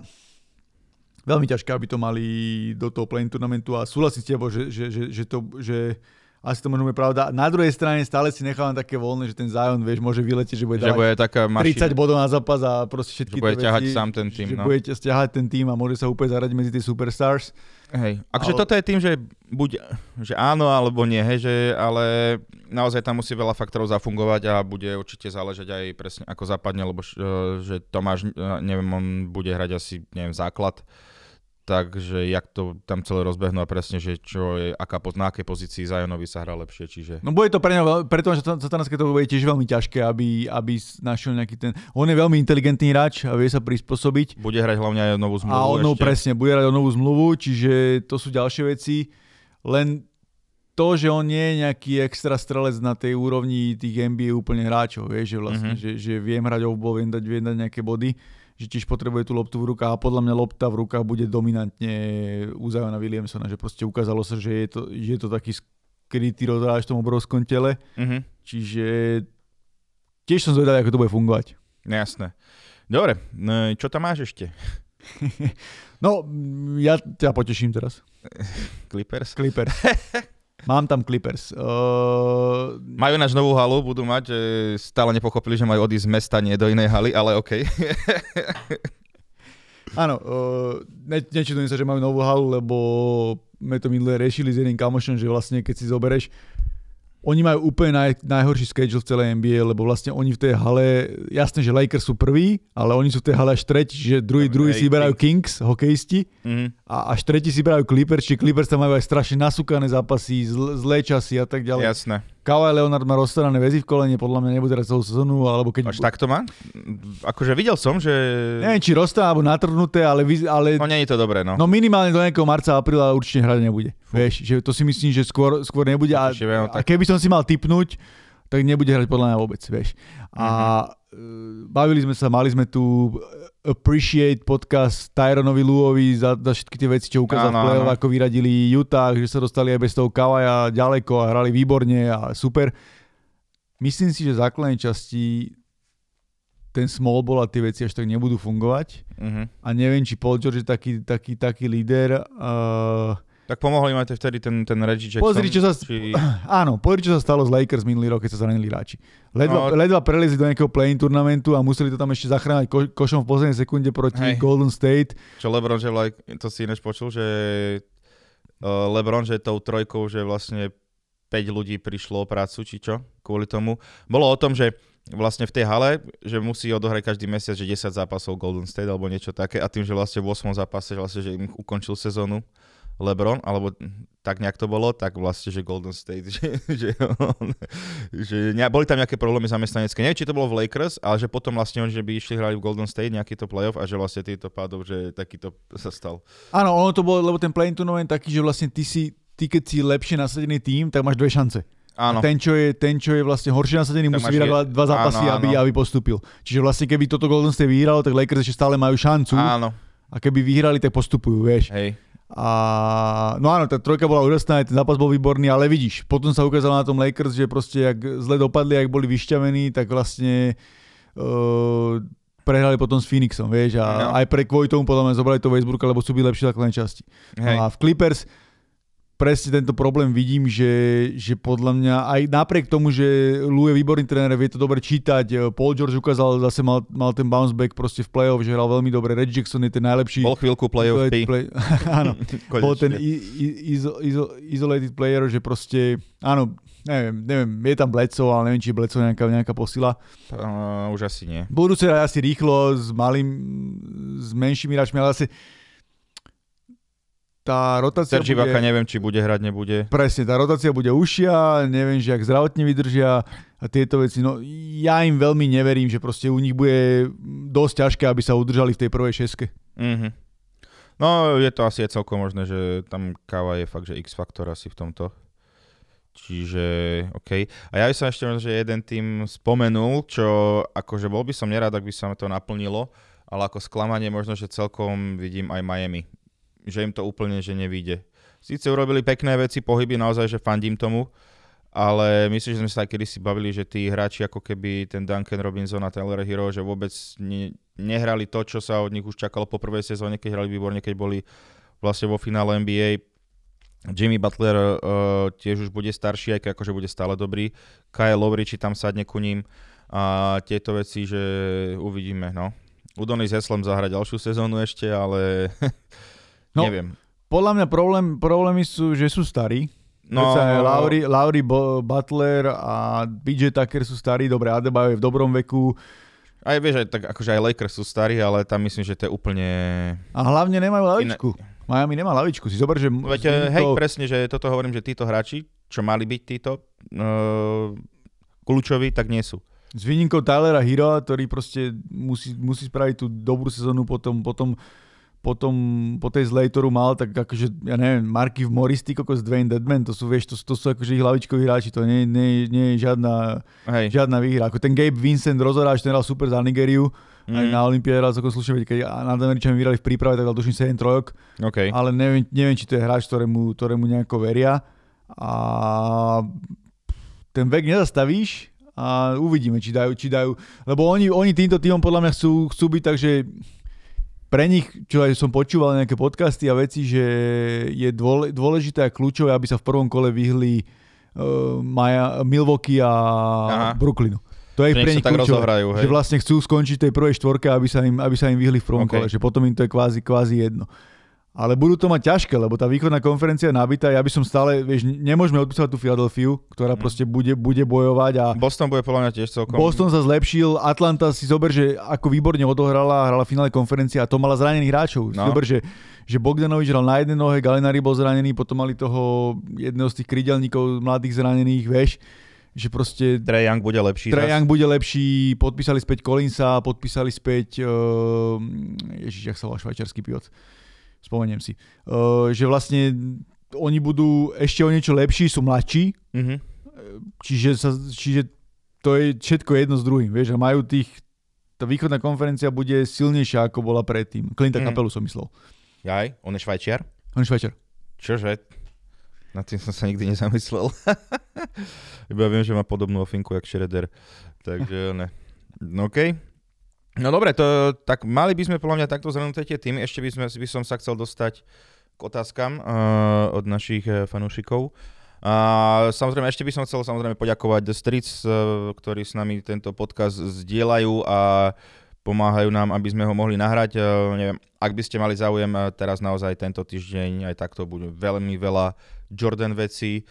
Veľmi ťažké, aby to mali do toho play turnamentu a súhlasím s tebou, že, že, že, že, to, že asi to možno bude pravda. Na druhej strane stále si nechávam také voľné, že ten Zion, vieš, môže vyletieť, že bude Že bude taká 30 mašina, bodov na zápas a proste všetky že bude ťahať sám ten tým. že No. budete stiahať ten tým a môže sa úplne zaradiť medzi tie superstars. Hej. Akože Ale- toto je tým, že buď že áno alebo nie, hej, že, ale naozaj tam musí veľa faktorov zafungovať a bude určite záležať aj presne ako zapadne, lebo e, že Tomáš, e, neviem, on bude hrať asi, neviem, základ, takže jak to tam celé rozbehnú a presne, že čo je, aká, na akej pozícii Zajonovi sa hrá lepšie, čiže... No bude to pre neho, preto, že Satanské to bude tiež veľmi ťažké, aby, aby našiel nejaký ten... On je veľmi inteligentný hráč a vie sa prispôsobiť. Bude hrať hlavne aj novú zmluvu A on no, ešte. presne, bude hrať o novú zmluvu, čiže to sú ďalšie veci. Len to, že on nie je nejaký extra strelec na tej úrovni tých NBA úplne hráčov, vieš, že vlastne, Mhm. mm-hmm. že, že viem hrať off-ball, viem dať, viem dať nejaké body, že tiež potrebuje tú loptu v rukách a podľa mňa lopta v rukách bude dominantne u Ziona Williamsona, že proste ukázalo sa, že je to, že je to taký skrytý rozhráč v tom obrovskom tele, Mhm. čiže tiež som zvedavý, ako to bude fungovať. Jasné. Dobre, no, čo tam máš ešte? [laughs] no, ja ťa poteším teraz. [laughs] Clippers? Clippers. [laughs] Mám tam Clippers. Uh... Majú náš novú halu, budú mať, že stále nepochopili, že majú odísť z mesta, nie do inej haly, ale OK. [laughs] Áno, uh, ne, nečudujem sa, že majú novú halu, lebo sme to minulé riešili s jedným kamošom, že vlastne keď si zobereš oni majú úplne naj, najhorší schedule v celej NBA, lebo vlastne oni v tej hale, jasné, že Lakers sú prví, ale oni sú v tej hale až tretí, čiže druhý, druhý si berajú Kings, hokejisti, mm-hmm. A až tretí si berajú Clippers, čiže Clippers tam majú aj strašne nasúkané zápasy, zl, zlé časy a tak ďalej. Jasné. Kawhi Leonard má rozstarané väzy v kolene, podľa mňa nebude hrať celú sezónu, alebo keď... Až takto má? Akože videl som, že... Neviem, či roztá alebo natrhnuté, ale... ale... No nie je to dobré, no. No minimálne do nejakého marca, apríla určite hrať nebude. Fú. Vieš, že to si myslím, že skôr, skôr nebude. A, a keby som si mal typnúť, tak nebude hrať podľa mňa vôbec, vieš. A mm-hmm. Bavili sme sa, mali sme tu Appreciate podcast Tyronovi Luovi za, za všetky tie veci, čo ukázal v play ako vyradili Utah, že sa dostali aj bez toho Kawaja ďaleko a hrali výborne a super. Myslím si, že v základnej časti ten small ball a tie veci až tak nebudú fungovať. Uh-huh. A neviem, či Paul George je taký, taký, taký líder. Uh, tak pomohli máte vtedy ten, ten Reggie Jackson? Pozri, čo sa, či... [clears throat] áno, pozri, čo sa stalo z Lakers minulý rok, keď sa zranili hráči. Ledva, no, ledva prelezli do nejakého play-in turnamentu a museli to tam ešte zachrániť ko, košom v poslednej sekunde proti Hej. Golden State. Čo LeBron, že like, to si ináč počul, že uh, LeBron, že tou trojkou, že vlastne 5 ľudí prišlo o prácu, či čo, kvôli tomu. Bolo o tom, že vlastne v tej hale, že musí odohrať každý mesiac, že 10 zápasov Golden State alebo niečo také a tým, že vlastne v 8. zápase, že vlastne, že im ukončil sezónu, LeBron, alebo tak nejak to bolo, tak vlastne, že Golden State, [laughs] že, že, on, že ne, boli tam nejaké problémy zamestnanecké. Neviem, či to bolo v Lakers, ale že potom vlastne oni, že by išli hrali v Golden State nejaký to playoff a že vlastne týto pádov, že takýto sa stal. Áno, ono to bolo, lebo ten play-in tournament taký, že vlastne ty si, ty keď si lepšie nasadený tým, tak máš dve šance. Áno. A ten, čo je, ten, čo je vlastne horšie nasadený, tak musí vyhrať dva zápasy, áno, áno. Aby, aby postupil. Čiže vlastne keby toto Golden State vyhralo, tak Lakers ešte stále majú šancu. Áno. A keby vyhrali, tak postupujú, vieš. Hej. A no áno, tá trojka bola úžasná, aj ten zápas bol výborný, ale vidíš, potom sa ukázalo na tom Lakers, že proste jak zle dopadli, ak boli vyšťavení, tak vlastne uh, prehrali potom s Phoenixom, vieš, a no. aj pre kvôli tomu podľa mňa zobrali to Westbrooka, lebo sú byli lepšie základnej časti. No a v Clippers presne tento problém vidím, že, že podľa mňa aj napriek tomu, že Lou je výborný tréner, vie to dobre čítať, eh, Paul George ukázal, zase mal, mal ten bounce back proste v play-off, že hral veľmi dobre, Red Jackson je ten najlepší. Bol chvíľku play-off [laughs] play, play, [laughs] Áno, [laughs] bol ten iso, iso, isolated player, že proste, áno, neviem, neviem, je tam Bledsoe, ale neviem, či je Bledsoe nejaká, nejaká posila. Uh, už asi nie. Budú sa asi rýchlo s malým, s menšími hráčmi, ale asi tá rotácia Sergi bude... neviem, či bude hrať, nebude. Presne, tá rotácia bude užšia, neviem, že ak zdravotne vydržia a tieto veci. No ja im veľmi neverím, že proste u nich bude dosť ťažké, aby sa udržali v tej prvej šeske. Mm-hmm. No je to asi celkom možné, že tam káva je fakt, že X-faktor asi v tomto. Čiže, OK. A ja by som ešte že jeden tým spomenul, čo akože bol by som nerád, ak by sa to naplnilo, ale ako sklamanie možno, že celkom vidím aj Miami že im to úplne že nevíde. Síce urobili pekné veci, pohyby, naozaj, že fandím tomu, ale myslím, že sme sa aj kedy si bavili, že tí hráči ako keby ten Duncan Robinson a Taylor Hero, že vôbec ne, nehrali to, čo sa od nich už čakalo po prvej sezóne, keď hrali výborne, keď boli vlastne vo finále NBA. Jimmy Butler uh, tiež už bude starší, aj keď akože bude stále dobrý. Kyle Lowry, či tam sadne ku ním. A tieto veci, že uvidíme, no. Udonis Heslem zahra ďalšiu sezónu ešte, ale [laughs] No, Neviem. Podľa mňa problém, problémy sú, že sú starí. No, no, Lauri, Lauri Butler a BJ Tucker sú starí, dobre, Adebayo je v dobrom veku. Aj vieš, aj, tak, akože aj Lakers sú starí, ale tam myslím, že to je úplne... A hlavne nemajú lavičku. Iné... Miami nemá lavičku. Si zober, že... Veď, hej, to... presne, že toto hovorím, že títo hráči, čo mali byť títo uh, kľúčoví, tak nie sú. S výnimkou Tylera Hero, ktorý proste musí, musí spraviť tú dobrú sezónu, potom, potom potom po tej zlej, ktorú mal, tak akože, ja neviem, Marky v Morris, ty kokos Dwayne Deadman, to sú, vieš, to, to sú akože ich hlavičkoví hráči, to nie, nie, nie je žiadna, Hej. žiadna výhra. Ako ten Gabe Vincent rozhoráč, ten hral super za Nigeriu, mm. aj na Olympiade hral celkom slušne, keď nad Američanmi vyhrali v príprave, tak dal tuším 7 trojok, okay. ale neviem, neviem, či to je hráč, ktorému, ktorému nejako veria. A ten vek nezastavíš, a uvidíme, či dajú, či dajú, lebo oni, oni týmto týmom podľa mňa chcú, chcú byť tak, že pre nich, čo aj som počúval nejaké podcasty a veci, že je dôležité a kľúčové, aby sa v prvom kole vyhli uh, Maja, Milwaukee a Aha. Brooklynu. To je pre nich tak kľúčové, že vlastne chcú skončiť tej prvej štvorke, aby sa im, aby sa im vyhli v prvom okay. kole, že potom im to je kvázi, kvázi jedno. Ale budú to mať ťažké, lebo tá východná konferencia je nabitá. Ja by som stále, vieš, nemôžeme odpísať tú Filadelfiu, ktorá mm. proste bude, bude bojovať. A Boston bude podľa mňa tiež celkom. Boston sa zlepšil, Atlanta si zober, že ako výborne odohrala, hrala finále konferencie a to mala zranených hráčov. No. Zober, že, že Bogdanovič hral na jednej nohe, Galinari bol zranený, potom mali toho jedného z tých krydelníkov mladých zranených, vieš že proste... Trae Young bude lepší. Trae Young bude lepší, podpísali späť Collinsa, podpísali späť, uh, ježiš, jak sa volá švajčiarsky pilot spomeniem si, uh, že vlastne oni budú ešte o niečo lepší, sú mladší, mm-hmm. čiže, sa, čiže to je všetko jedno s druhým, vieš, a majú tých, tá východná konferencia bude silnejšia, ako bola predtým. Klinta mm-hmm. kapelu som myslel. Jaj, on je švajčiar? On je švajčiar. Čože? Na tým som sa nikdy nezamyslel. [laughs] Iba viem, že má podobnú ofinku, jak Shredder. Takže ne. No okej. Okay. No dobre, to, tak mali by sme podľa mňa takto zhrnuté tie týmy. Ešte by, sme, by som sa chcel dostať k otázkam uh, od našich uh, fanúšikov. A samozrejme, ešte by som chcel samozrejme poďakovať The Streets, uh, ktorí s nami tento podcast zdieľajú a pomáhajú nám, aby sme ho mohli nahrať. Neviem, ak by ste mali záujem, teraz naozaj tento týždeň aj takto bude veľmi veľa Jordan veci.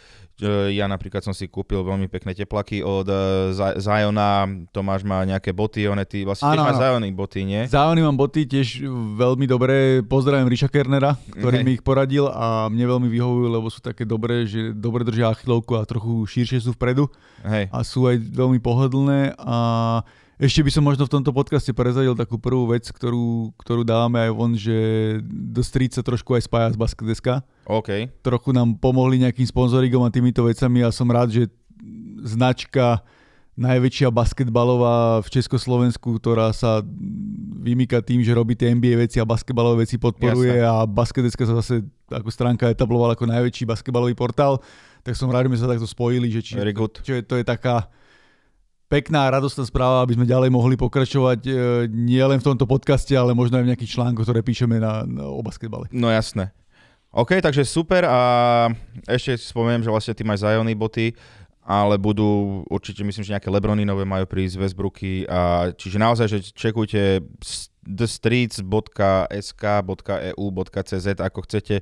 Ja napríklad som si kúpil veľmi pekné teplaky od eh, Ziona, Tomáš má nejaké boty, one ty vlastne tiež máš Ziony boty, nie? Ziony mám boty tiež veľmi dobré, pozdravím Riša Kernera, ktorý okay. mi ich poradil a mne veľmi vyhovujú, lebo sú také dobré, že dobre držia achilovku a trochu širšie sú vpredu Hej. a sú aj veľmi pohodlné a ešte by som možno v tomto podcaste prezadil takú prvú vec, ktorú, ktorú dávame aj von, že do Street sa trošku aj spája z Basketeska. OK. Trochu nám pomohli nejakým sponzorigom a týmito vecami a som rád, že značka najväčšia basketbalová v Československu, ktorá sa vymýka tým, že robí tie NBA veci a basketbalové veci podporuje Jasne. a Basketeska sa zase ako stránka etablovala ako najväčší basketbalový portál, tak som rád, že sme sa takto spojili, že či, Very good. čo je, to je taká pekná radostná správa, aby sme ďalej mohli pokračovať e, nie len v tomto podcaste, ale možno aj v nejakých článkoch, ktoré píšeme na, na, o basketbale. No jasné. OK, takže super a ešte si spomeniem, že vlastne ty máš Ziony boty, ale budú určite, myslím, že nejaké Lebrony nové majú prísť, Westbrooky a čiže naozaj, že čekujte thestreets.sk.eu.cz ako chcete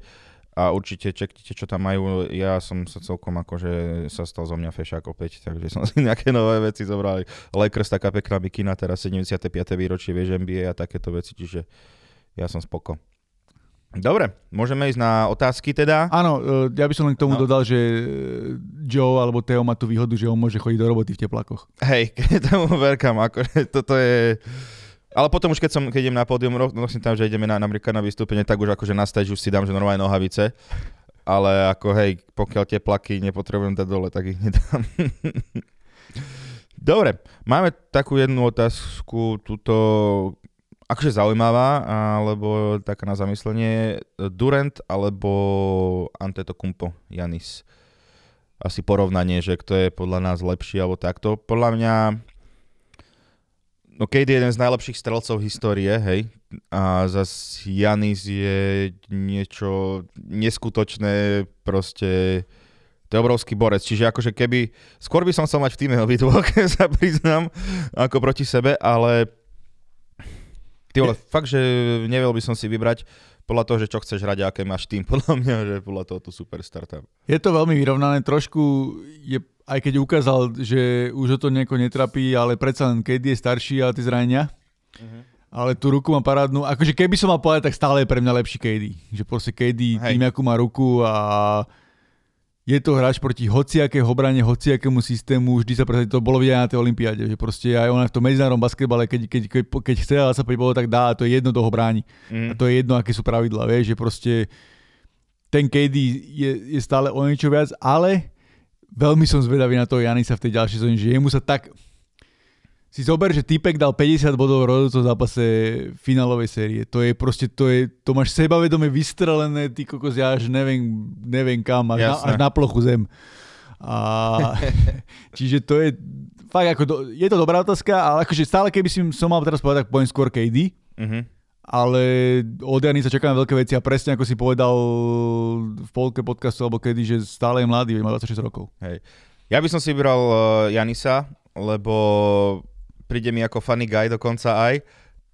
a určite čeknite, čo tam majú. Ja som sa celkom akože sa stal zo mňa fešák opäť, takže som [laughs] si nejaké nové veci zobral. Lakers, taká pekná mikina, teraz 75. výročie, vieš, NBA a takéto veci, čiže ja som spoko. Dobre, môžeme ísť na otázky teda. Áno, e, ja by som len k tomu no. dodal, že Joe alebo Teo má tú výhodu, že on môže chodiť do roboty v teplakoch. Hej, [laughs] tomu verkám, akože toto je ale potom už keď, som, keď idem na pódium, nosím tam, že ideme na, napríklad na vystúpenie, tak už akože na stage už si dám, že normálne nohavice. Ale ako hej, pokiaľ tie plaky nepotrebujem dať dole, tak ich nedám. [laughs] Dobre, máme takú jednu otázku, túto akože zaujímavá, alebo taká na zamyslenie. Durant alebo Antetokounmpo, Janis? Asi porovnanie, že kto je podľa nás lepší alebo takto. Podľa mňa No Kate je jeden z najlepších strelcov histórie, hej. A zas Janis je niečo neskutočné, proste to je obrovský borec. Čiže akože keby, skôr by som chcel mať v týme obidvoch, [laughs] sa priznám, ako proti sebe, ale ty vole, fakt, že nevedel by som si vybrať podľa toho, že čo chceš hrať a aké máš tým, [laughs] podľa mňa, že podľa toho tu superstar tam. Je to veľmi vyrovnané, trošku je aj keď ukázal, že už ho to nejako netrapí, ale predsa len KD je starší a ty zranenia. Uh-huh. Ale tú ruku má parádnu. Akože keby som mal povedať, tak stále je pre mňa lepší KD. Že proste KD Hej. tým, akú má ruku a je to hráč proti hociakého obrane, hociakému systému, vždy sa presne to bolo vidieť na tej olympiáde, že proste aj ona v tom medzinárodnom basketbale, keď, keď, keď, keď chce sa bolo, tak dá a to je jedno, toho bráni. Mm. A to je jedno, aké sú pravidlá, vieš, že proste ten KD je, je stále o niečo viac, ale veľmi som zvedavý na toho Janisa v tej ďalšej sezóne, že jemu sa tak... Si zober, že typek dal 50 bodov v rozhodcom zápase finálovej série. To je proste, to, je, to máš sebavedome vystrelené, ty kokos, ja až neviem, neviem kam, až na, až na plochu zem. A, [laughs] čiže to je fakt ako, do, je to dobrá otázka, ale akože stále keby som mal teraz povedať, tak poviem skôr KD. Uh-huh. Ale od Jany sa čakáme veľké veci a presne ako si povedal v polke podcastu alebo kedy, že stále je mladý, má 26 rokov. Hej. Ja by som si vybral uh, Janisa, lebo príde mi ako funny guy dokonca aj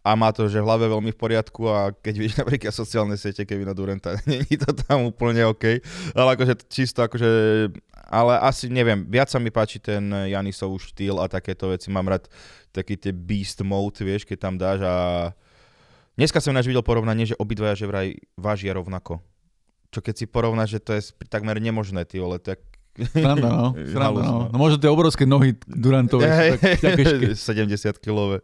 a má to, že v hlave veľmi v poriadku a keď vidíš napríklad sociálne siete Kevina Duranta, [laughs] není to tam úplne OK, ale akože čisto akože, ale asi neviem, viac sa mi páči ten Janisov štýl a takéto veci, mám rád taký tie beast mode, vieš, keď tam dáš a dneska som ináč videl porovnanie, že obidvaja že vraj vážia rovnako. Čo keď si porovnáš, že to je takmer nemožné, ty vole, tak Sranda, no. [laughs] Sranda, no. no. možno tie obrovské nohy Durantové hey, tak, [laughs] 70 kilové.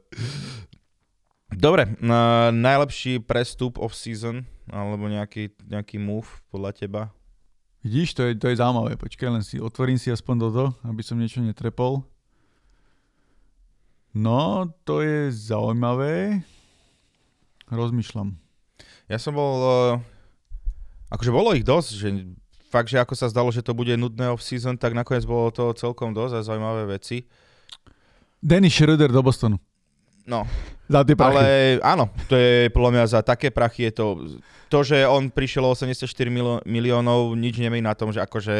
Dobre, na najlepší prestup off-season, alebo nejaký, nejaký move podľa teba? Vidíš, to je, to je zaujímavé. Počkaj, len si otvorím si aspoň toto, aby som niečo netrepol. No, to je zaujímavé. Rozmýšľam. Ja som bol... Uh, akože bolo ich dosť, že fakt, že ako sa zdalo, že to bude nudné off-season, tak nakoniec bolo to celkom dosť a zaujímavé veci. Dennis Schroeder do Bostonu. No. Za tie prachy. Ale áno, to je podľa mňa za také prachy je to... To, že on prišiel o 84 miliónov, nič nemení na tom, že akože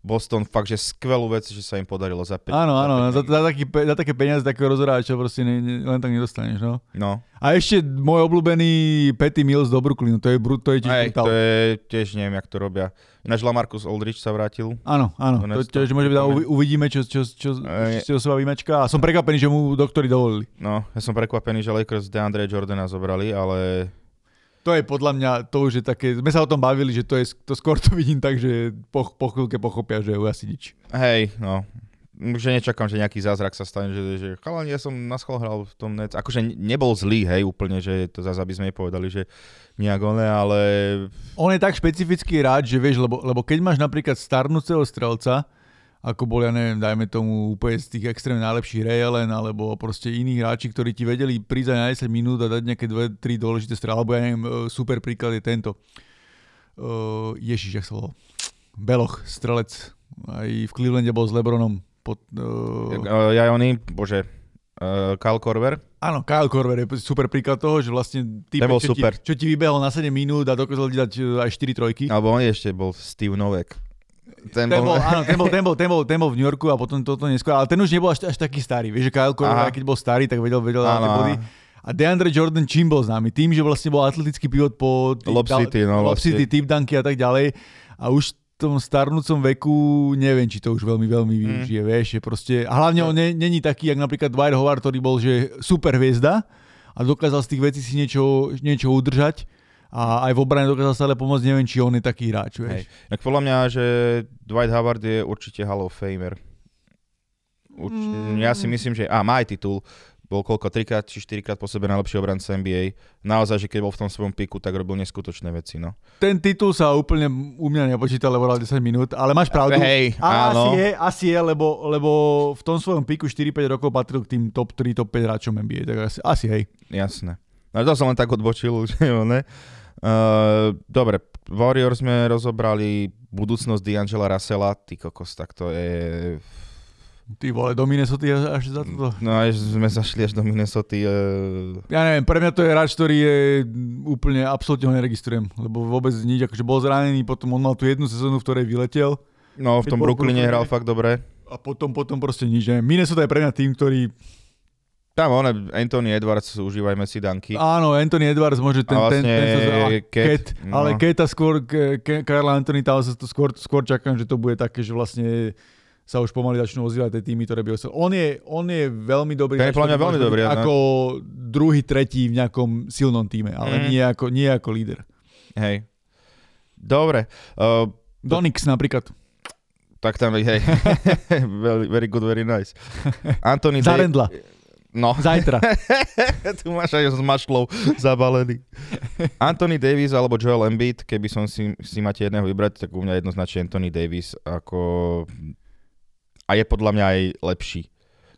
Boston fakt, že skvelú vec, že sa im podarilo za 5. Áno, áno, za, za, taký, za také peniaze takého rozhráča proste ne, ne, len tak nedostaneš, no. no. A ešte môj obľúbený Petty Mills do Brooklynu, to je, to je tiež Aj, to je tiež neviem, jak to robia. Ináč Lamarcus Aldrich sa vrátil. Áno, áno, to tiež môže byť, uvidíme, čo, čo, čo, čo si o seba vymečka. A som prekvapený, že mu doktori dovolili. No, ja som prekvapený, že Lakers DeAndre Jordana zobrali, ale to je podľa mňa, to už je také, sme sa o tom bavili, že to, je, to skôr to vidím tak, že po, po chvíľke pochopia, že je asi nič. Hej, no. Že nečakám, že nejaký zázrak sa stane, že, že chalani, ja som na schol hral v tom net. Akože nebol zlý, hej, úplne, že to zase, aby sme povedali, že nejak oné, ale... On je tak špecifický rád, že vieš, lebo, lebo keď máš napríklad starnúceho strelca, ako bol, ja neviem, dajme tomu úplne z tých extrémne najlepších Rejelen, alebo proste iní hráči, ktorí ti vedeli prísť na 10 minút a dať nejaké 2-3 dôležité strely, alebo ja neviem, e, super príklad je tento. Uh, Ježiš, jak sa volal? Beloch, strelec. Aj v Clevelande bol s Lebronom. Pod, uh... Uh, ja oni, bože, uh, Kyle Korver. Áno, Kyle Korver je super príklad toho, že vlastne ty, čo, super. Ti, čo ti vybehol na 7 minút a dokázal ti dať aj 4 trojky. Alebo on ešte bol Steve Novek. Ten, ten bol, áno, ten bol, ten, bol, ten, bol, ten bol v New Yorku a potom toto neskôr, ale ten už nebol až, až taký starý. Vieš, že Kyle Korver, keď bol starý, tak vedel, vedel áno, tie body. A DeAndre Jordan čím bol známy? Tým, že vlastne bol atletický pivot po Lob City, no, Lob City, tip dunky a tak ďalej. A už v tom starnúcom veku neviem, či to už veľmi, veľmi mm. využije, vieš, že proste, a hlavne on není taký, jak napríklad Dwight Howard, ktorý bol, že super hviezda a dokázal z tých vecí si niečo, niečo udržať a aj v obrane dokázal stále pomôcť, neviem, či on je taký hráč. Vieš. Hej. Tak podľa mňa, že Dwight Howard je určite Hall of Famer. Určite, mm. Ja si myslím, že... A, má aj titul. Bol koľko, trikrát či štyrikrát po sebe najlepší obranca NBA. Naozaj, že keď bol v tom svojom piku, tak robil neskutočné veci. No. Ten titul sa úplne u mňa nepočítal, lebo 10 minút, ale máš pravdu. Hej, a áno. Asi je, asi je lebo, lebo v tom svojom piku 4-5 rokov patril k tým top 3, top 5 hráčom NBA. Tak asi, asi hej. Jasné. No to som len tak odbočil, [laughs] že ne? Uh, dobre, Warriors sme rozobrali budúcnosť D'Angela Russella, ty kokos, tak to je... Ty vole, do Minnesota až za to. No až sme zašli až do Minnesota. Uh... Ja neviem, pre mňa to je hráč, ktorý je úplne, absolútne ho neregistrujem, lebo vôbec nič, akože bol zranený, potom on mal tú jednu sezónu, v ktorej vyletel. No, v tom Brooklyne hral fakt dobre. A potom, potom proste nič. Ne? Minnesota je pre mňa tým, ktorý tam on, Anthony Edwards, užívajme si danky. Áno, Anthony Edwards môže ten, vlastne ten, ten, ten Cat, Cat no. ale Keta skôr, Karl Anthony tam sa to skôr, skôr čakám, že to bude také, že vlastne sa už pomaly začnú ozývať tie týmy, ktoré by osel. On je, on je veľmi dobrý. Ten je veľmi dobrý. Ako no? druhý, tretí v nejakom silnom týme, ale mm. nie, ako, nie ako líder. Hej. Dobre. Uh, Donix napríklad. Tak tam, hej. [laughs] very, very good, very nice. [laughs] Anthony Zarendla. Day... No. Zajtra. [laughs] tu máš aj s mašľou zabalený. Anthony Davis alebo Joel Embiid, keby som si, si máte jedného vybrať, tak u mňa jednoznačne Anthony Davis ako... A je podľa mňa aj lepší.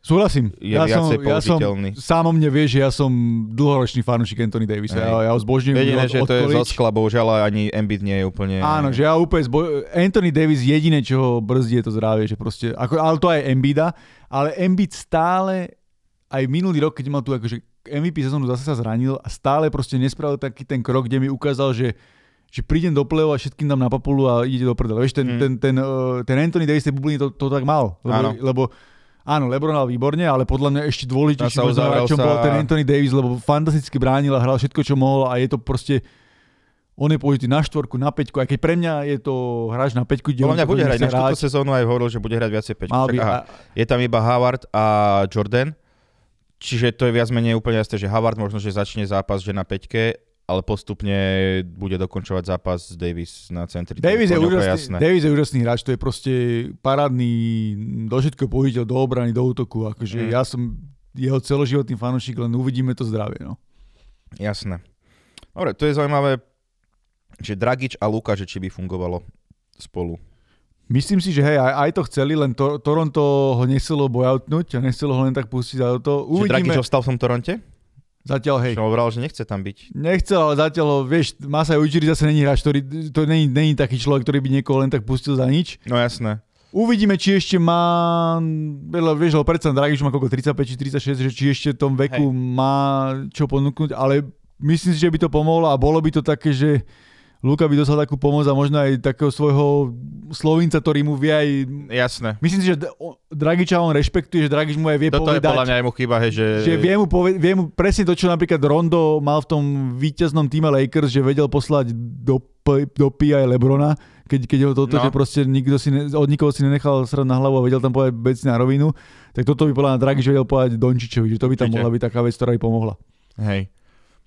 Súhlasím. Je ja som, ja som, sám o mne vie, že ja som dlhoročný fanúšik Anthony Davisa. Ja, ja ho zbožňujem Jediné, že to je zo skla, bohužiaľ ani Embiid nie je úplne... Áno, že ja úplne zbo... Anthony Davis jediné, čo ho brzdí, je to zdravie, že proste... Ako, ale to aj Embida, ale Embiid stále aj minulý rok, keď mal tú akože MVP sezónu zase sa zranil a stále proste nespravil taký ten krok, kde mi ukázal, že že prídem do play a všetkým dám na papulu a ide do prdele. Vieš, ten, mm. ten, ten, uh, ten Anthony Davis tej bubliny to, to tak mal. Lebo, áno. lebo Áno, Lebron mal výborne, ale podľa mňa ešte dôležitejší hráčom sa... bol ten Anthony Davis, lebo fantasticky bránil a hral všetko, čo mohol a je to proste on je použitý na štvorku, na peťku, aj keď pre mňa je to hráč na peťku. Podľa mňa bude hrať na túto sezónu aj hovoril, že bude hrať viacej peťku. By, aha, a... Je tam iba Howard a Jordan, čiže to je viac menej úplne jasné, že Howard možno, že začne zápas že na peťke, ale postupne bude dokončovať zápas Davis na centri. Davis je, úžasný, Davis je úžasný hráč, to je proste parádny do všetko použiteľ, do obrany, do útoku. Akože mm. ja som jeho celoživotný fanúšik, len uvidíme to zdravie. No. Jasné. Dobre, to je zaujímavé že Dragič a Luka, že či by fungovalo spolu. Myslím si, že hej, aj, aj to chceli, len to, Toronto ho nechcelo bojoutnúť a nechcelo ho len tak pustiť za to. Uvidíme. Že Dragič ostal v tom Toronte? Zatiaľ hej. Som hovoril, že nechce tam byť. Nechcel, ale zatiaľ, vieš, Masaj Ujiri zase není hráč, ktorý, to není, není taký človek, ktorý by niekoho len tak pustil za nič. No jasné. Uvidíme, či ešte má, vieš, lebo predsa Dragič má koľko, 35 či 36, že či ešte v tom veku hej. má čo ponúknuť, ale myslím si, že by to pomohlo a bolo by to také, že Luka by dostal takú pomoc a možno aj takého svojho Slovinca, ktorý mu vie aj... Jasné. Myslím si, že Dragiča on rešpektuje, že Dragič mu aj vie Toto povedať... Toto je podľa mňa aj mu chyba, hej, že... Že vie mu, poved- vie mu presne to, čo napríklad Rondo mal v tom víťaznom týme Lakers, že vedel poslať do, do P aj Lebrona, keď, keď ho toto, no. že proste nikto si ne, od nikoho si nenechal srať na hlavu a vedel tam povedať veci na rovinu, tak toto by podľa mňa Dragič vedel povedať Dončičovi, že to by tam Určite. mohla byť taká vec, ktorá by pomohla. Hej.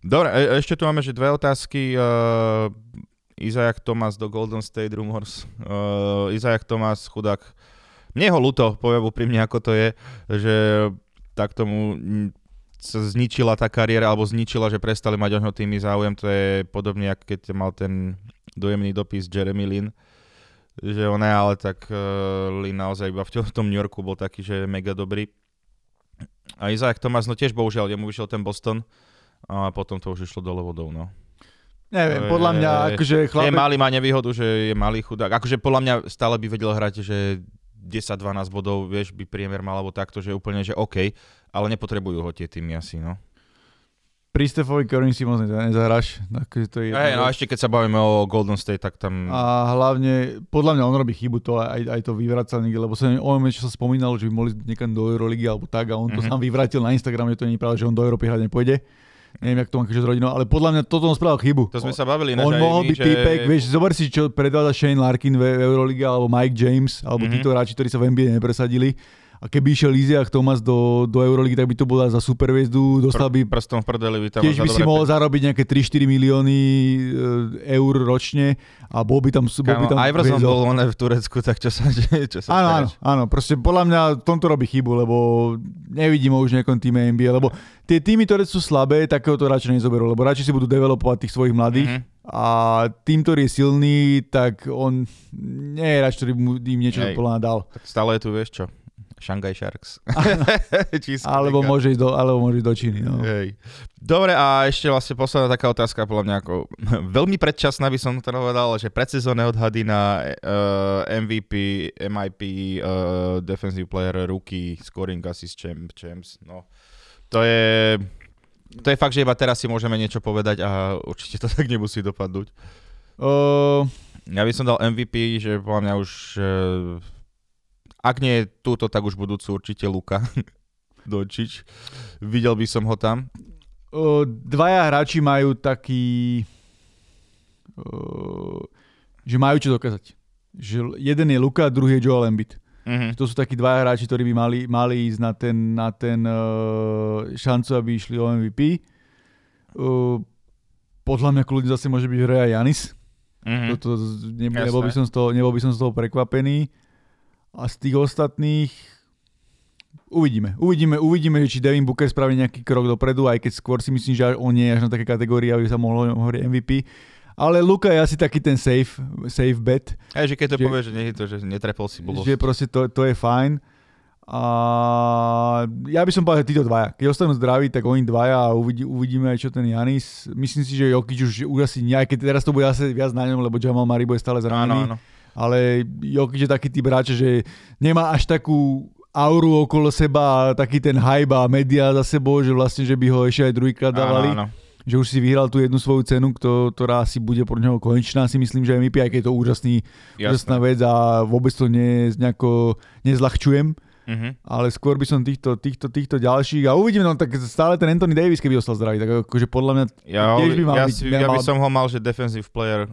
Dobre, e- ešte tu máme, že dve otázky. Uh, Izajak Thomas do Golden State Rumors. Uh, Izajak Thomas, chudák. Mne ho ľúto, poviem úprimne, ako to je, že tak tomu sa zničila tá kariéra, alebo zničila, že prestali mať o ňo tými záujem. To je podobne, ako keď mal ten dojemný dopis Jeremy Lin, že on je, ale tak uh, Lin naozaj iba v tom New Yorku bol taký, že mega dobrý. A Izajak Thomas, no tiež bohužiaľ, jemu vyšiel ten Boston, a potom to už išlo dole vodou, no. Neviem, podľa mňa, akože chlapec... Je malý, má nevýhodu, že je malý chudák. Akože podľa mňa stále by vedel hrať, že 10-12 bodov, vieš, by priemer mal, alebo takto, že úplne, že OK, ale nepotrebujú ho tie týmy asi, no. Pri Stefovi Curry si moc nezahráš. Takže to je hey, no a ešte keď sa bavíme o Golden State, tak tam... A hlavne, podľa mňa on robí chybu to, aj, aj to vyvracal niekde, lebo sa o čo sa spomínalo, že by mohli niekam do Euroligy alebo tak a on to mm-hmm. sám vyvratil na Instagram, že to nie je pravda, že on do Európy hrať nepôjde neviem, jak to mám s rodinou, ale podľa mňa toto on spravil chybu. To sme sa bavili, On mohol byť že... týpek, vieš, zober si, čo predváda Shane Larkin v Euroliga, alebo Mike James, alebo mm-hmm. títo hráči, ktorí sa v NBA nepresadili a keby išiel Liziach Thomas do, do Euroligy, tak by to bola za superviezdu, dostal by... Pr- prstom v prdeli by tam Tiež by si mohol zarobiť nejaké 3-4 milióny e, eur ročne a bol by tam... Bol by tam Iverson bol on v Turecku, tak čo sa, [laughs] čo sa áno, áno, áno, proste podľa mňa v tomto robí chybu, lebo nevidím ho už v nejakom týme NBA, lebo tie týmy, ktoré sú slabé, takého to radšej nezoberú, lebo radšej si budú developovať tých svojich mladých. Mm-hmm. a tým, ktorý je silný, tak on nie je ráč, ktorý mu im niečo podľa dal. Tak stále je tu, vieš čo, Shanghai Sharks. [laughs] [laughs] alebo, môže ísť do, alebo môže ísť do Číny. No. Hej. Dobre, a ešte vlastne posledná taká otázka, podľa mňa ako [laughs] veľmi predčasná by som to povedal, že predsezónne odhady na uh, eh, MVP, MIP, uh, eh, Defensive Player, Rookie, Scoring Assist champ, Champs. No. To je, to je fakt, že iba teraz si môžeme niečo povedať a určite to tak nemusí dopadnúť. Uh... Ja by som dal MVP, že podľa mňa už uh, ak nie túto, tak už budúcu určite Luka [laughs] Dončič. Videl by som ho tam. Dvaja hráči majú taký... O, že majú čo dokázať. Že jeden je Luka, druhý je Joel Embiid. Mm-hmm. To sú takí dvaja hráči, ktorí by mali, mali ísť na ten, na ten uh, šancu, aby išli o MVP. Uh, podľa mňa kľudne zase môže byť hre aj Janis. Mm-hmm. Toto, ne, nebol, by som z toho, nebol by som z toho prekvapený. A z tých ostatných uvidíme. Uvidíme, uvidíme, či Devin Booker spraví nejaký krok dopredu, aj keď skôr si myslím, že on nie je až na také kategórii, aby sa mohlo hovoriť MVP. Ale Luka je asi taký ten safe, safe bet. Aj, že keď to že, povie, že nie je to, že netrepol si bolo. Že proste to, to je fajn. A ja by som povedal, že títo dvaja. Keď ostanú zdraví, tak oni dvaja a uvidí, uvidíme aj čo ten Janis. Myslím si, že Jokic už, už asi nie, aj keď teraz to bude asi viac na ňom, lebo Jamal Murray bude stále zranený. Áno, áno ale Jokic je taký typ hráča, že nemá až takú auru okolo seba a taký ten hype a média za sebou, že vlastne, že by ho ešte aj druhýkrát dávali. Áno, áno. Že už si vyhral tú jednu svoju cenu, kto- ktorá asi bude pro neho konečná, si myslím, že MVP, aj keď je to úžasný, úžasná Jasné. vec a vôbec to ne, nejako nezľahčujem, Mhm. ale skôr by som týchto, týchto, týchto ďalších a uvidíme, no tak stále ten Anthony Davis, keby ostal zdravý, tak akože podľa mňa Ja, Tiež by mal ja, byť- si, ja by som ho mal, že defensive player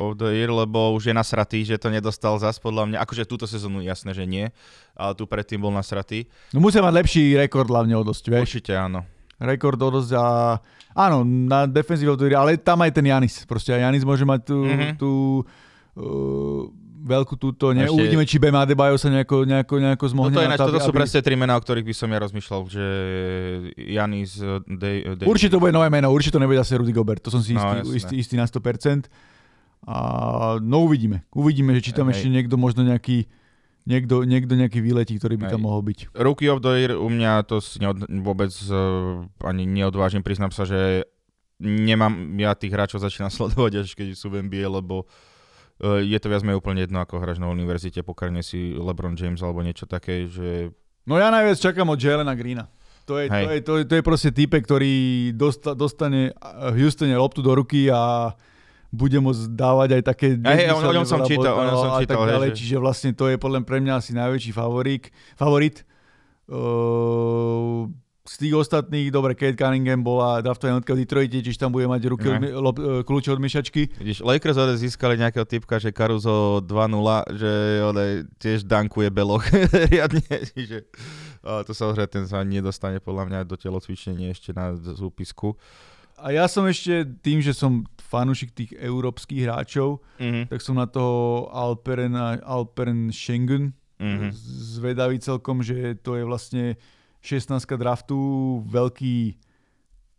of the year, lebo už je nasratý, že to nedostal zas podľa mňa. Akože túto sezónu jasné, že nie, ale tu predtým bol nasratý. no musia mať lepší rekord hlavne o dosť, vieš. Určite áno. rekord o dosť a áno, na defenzíve of the year, ale tam aj ten Janis. Proste aj Janis môže mať tú, Mhm. mm-hmm. tú uh, veľkú túto, ne, Ešte- uvidíme, či Bam Adebayo sa nejako, nejako, nejako No zmohne. to, na ináč, to, toto sú aby- presne tri mená, o ktorých by som ja rozmýšľal, že Janis, eh, Dej, Dej, Určite to bude nové meno, určite to nebude zase Rudy Gobert, to som si No, istý, jasné. istý, istý na 100%. A no uvidíme, uvidíme, že či tam Hej. ešte niekto možno nejaký niekto, niekto nejaký výletí, ktorý by tam Hej. mohol byť. Rookie of the year u mňa to si neod, vôbec uh, ani neodvážim, priznám sa, že nemám, ja tých hráčov začínam [laughs] sledovať až keď sú v NBA, lebo uh, je to viac menej úplne jedno, ako hráš na univerzite, pokarne si LeBron James alebo niečo také, že No ja najviac čakám od Jelena Greena. To je, to, je, to, je, to je proste type, ktorý dosta, dostane Houstone loptu do ruky a bude môcť dávať aj také... Hej, o- o ňom som čítal, o ňom som čítal, tak ďalej, že- Čiže vlastne to je podľa pre mňa asi najväčší favorík, favorit. Uh, z tých ostatných, dobre, Kate Cunningham bola draftovaná jednotka v Detroite, čiže tam bude mať ruky od, Ne. mi- lop, eh, kľúče od myšačky. vidíš, Lakers ode získali nejakého typka, že Caruso 2-0, že ode tiež dankuje beloch [laughs] riadne, čiže a to sa že ten sa nedostane podľa mňa do telocvičenia ešte na súpisku. A ja som ešte tým, že som fanúšik tých európskych hráčov, Mhm. tak som na toho Alperen, Alperen Schengen Mhm. zvedavý celkom, že to je vlastne 16 draftu, veľký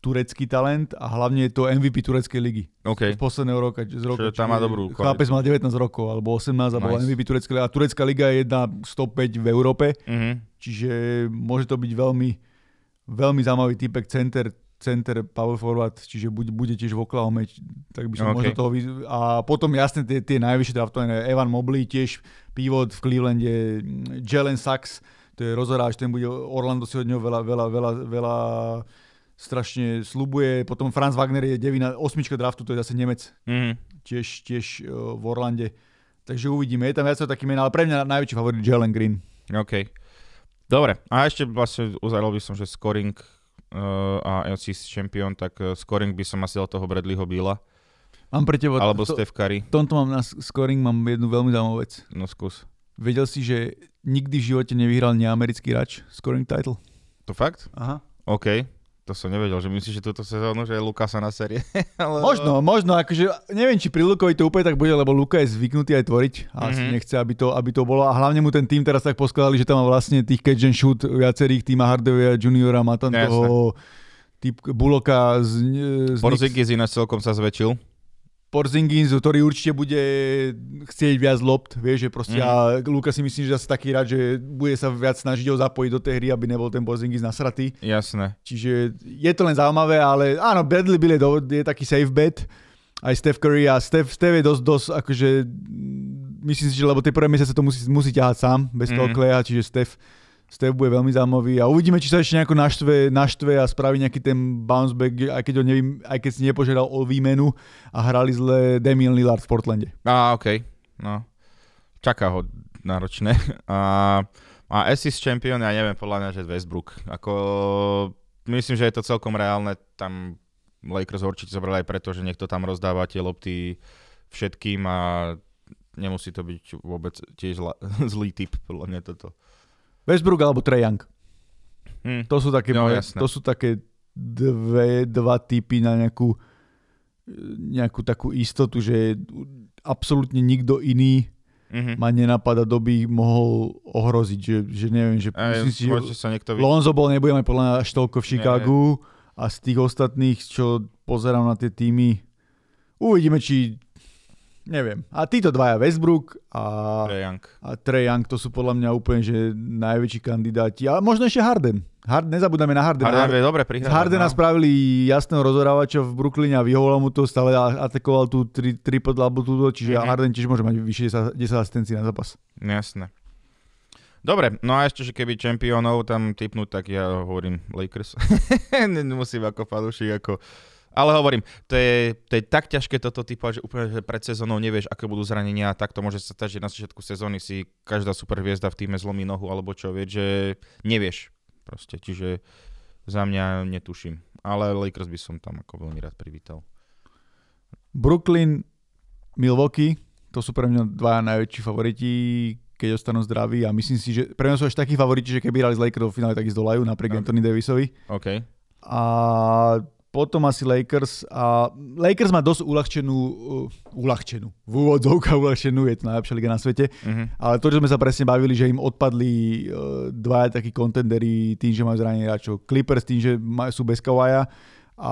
turecký talent a hlavne je to MVP tureckej ligy. OK. Z posledného roka. Z roka Čiže tam má dobrú Chlapec mal 19 rokov, alebo 18 a bol Nice. MVP tureckej ligy. A turecká liga je jedna 105 v Európe, Mhm. čiže môže to byť veľmi, veľmi zaujímavý typek center, center power forward, čiže bude, bude tiež v Oklahoma, tak by som OK. možno toho... vyz- A potom jasne tie, tie najvyššie draftované, Evan Mobley tiež pivot v Clevelande, Jalen Sachs, to je rozhoráč, ten bude, Orlando si od neho veľa, veľa, veľa, veľa strašne slubuje. Potom Franz Wagner je devina, osmička draftu, to je zase Nemec, Mhm. tiež, tiež uh, v Orlande. Takže uvidíme, je tam viac taký men, ale pre mňa najväčší favorit Jalen Green. OK. Dobre, a ešte vlastne uzavrel by som, že scoring a assist champion, tak uh, scoring by som asi dal toho Bradleyho Billa, Mám pre teba... alebo to, Steph Curry. tomto mám na scoring mám jednu veľmi zaujímavú vec. No skús. Vedel si, že nikdy v živote nevyhral neamerický hráč scoring title? To fakt? Aha. OK. To som nevedel, že myslíš, že túto sezónu, že Luka sa na série. [laughs] Ale... Možno, možno, akože neviem, či pri Lukovi to úplne tak bude, lebo Luka je zvyknutý aj tvoriť a Mhm. nechce, aby to, aby to bolo a hlavne mu ten tým teraz tak poskladali, že tam má vlastne tých catch and shoot viacerých, týma Hardovia juniora, má tam toho typ Buloka z, z. Porzingis ináč celkom sa zväčšil. Porzingis, ktorý určite bude chcieť viac lopt, vieš, že proste Mhm. a Luka si myslím, že zase taký rád, že bude sa viac snažiť ho zapojiť do tej hry, aby nebol ten Porzingis nasratý. Jasné. Čiže je to len zaujímavé, ale áno, Bradley Bill je, do, je taký safe bet, aj Steph Curry a Steph, Steph je dosť, dosť akože, mm, myslím si, že lebo tie prvé mesiace to musí, musí ťahať sám, bez toho Mhm. Kleja, čiže Steph, Steph bude veľmi zaujímavý a uvidíme, či sa ešte nejako naštve, naštve a spraví nejaký ten bounce back, aj keď, ho nevím, aj keď si nepožiadal o výmenu a hrali zle Damian Lillard v Portlande. Á, OK. No. Čaká ho náročné. [laughs] A, a assist champion, ja neviem, podľa mňa, že Westbrook. Ako, myslím, že je to celkom reálne. Tam Lakers určite zobrali aj preto, že niekto tam rozdáva tie lopty všetkým a nemusí to byť vôbec tiež [laughs] zlý typ, podľa mňa toto. Westbrook alebo Trae Young. Hm. To sú také, No, moje, jasné. to sú také dve, dva typy na nejakú, nejakú takú istotu, že absolútne nikto iný Mhm. ma nenapadá, kto by ich mohol ohroziť, že, že neviem, že Aj, myslím si, že sa niekto vy... Lonzo bol nebude mať podľa mňa až toľko v Chicagu a z tých ostatných, čo pozerám na tie týmy, uvidíme, či neviem. A títo dvaja, Westbrook a, Trae Young. a Trae Young, to sú podľa mňa úplne že najväčší kandidáti. A možno ešte Harden. Hard, nezabúdame na Hardena. Harden vie dobre Z prihrávať. Hardena no. spravili jasného rozorávača v Brooklyne a vyhovoval mu to, stále a- atakoval tú tri, triple double túto, čiže Mhm. Harden tiež môže mať vyššie 10 10 asistencií na zápas. Jasné. Dobre, no a ešte, že keby čempiónov tam typnúť, tak ja hovorím Lakers. [laughs] Musím ako fanúšik, ako... Ale hovorím, to je, to je tak ťažké toto typovať, že úplne že pred sezónou nevieš, aké budú zranenia a tak to môže sa stať, že na začiatku sezóny si každá super hviezda v týme zlomí nohu alebo čo, vie, že nevieš proste. Čiže za mňa netuším. Ale Lakers by som tam ako veľmi rád privítal. Brooklyn, Milwaukee, to sú pre mňa dva najväčší favoriti, keď ostanú zdraví a myslím si, že pre mňa sú až takí favoriti, že keby hrali z Lakers do finále, tak ich zdolajú napriek Anthony Davisovi. OK. A potom asi Lakers a Lakers má dosť uľahčenú, uh, uľahčenú, v úvodzovkách uľahčenú, je to najlepšia liga na svete, Mhm. ale to, že sme sa presne bavili, že im odpadli uh, dvaja takí kontenderi tým, že majú zranenie hráčov. Clippers tým, že maj, sú bez Kawaja a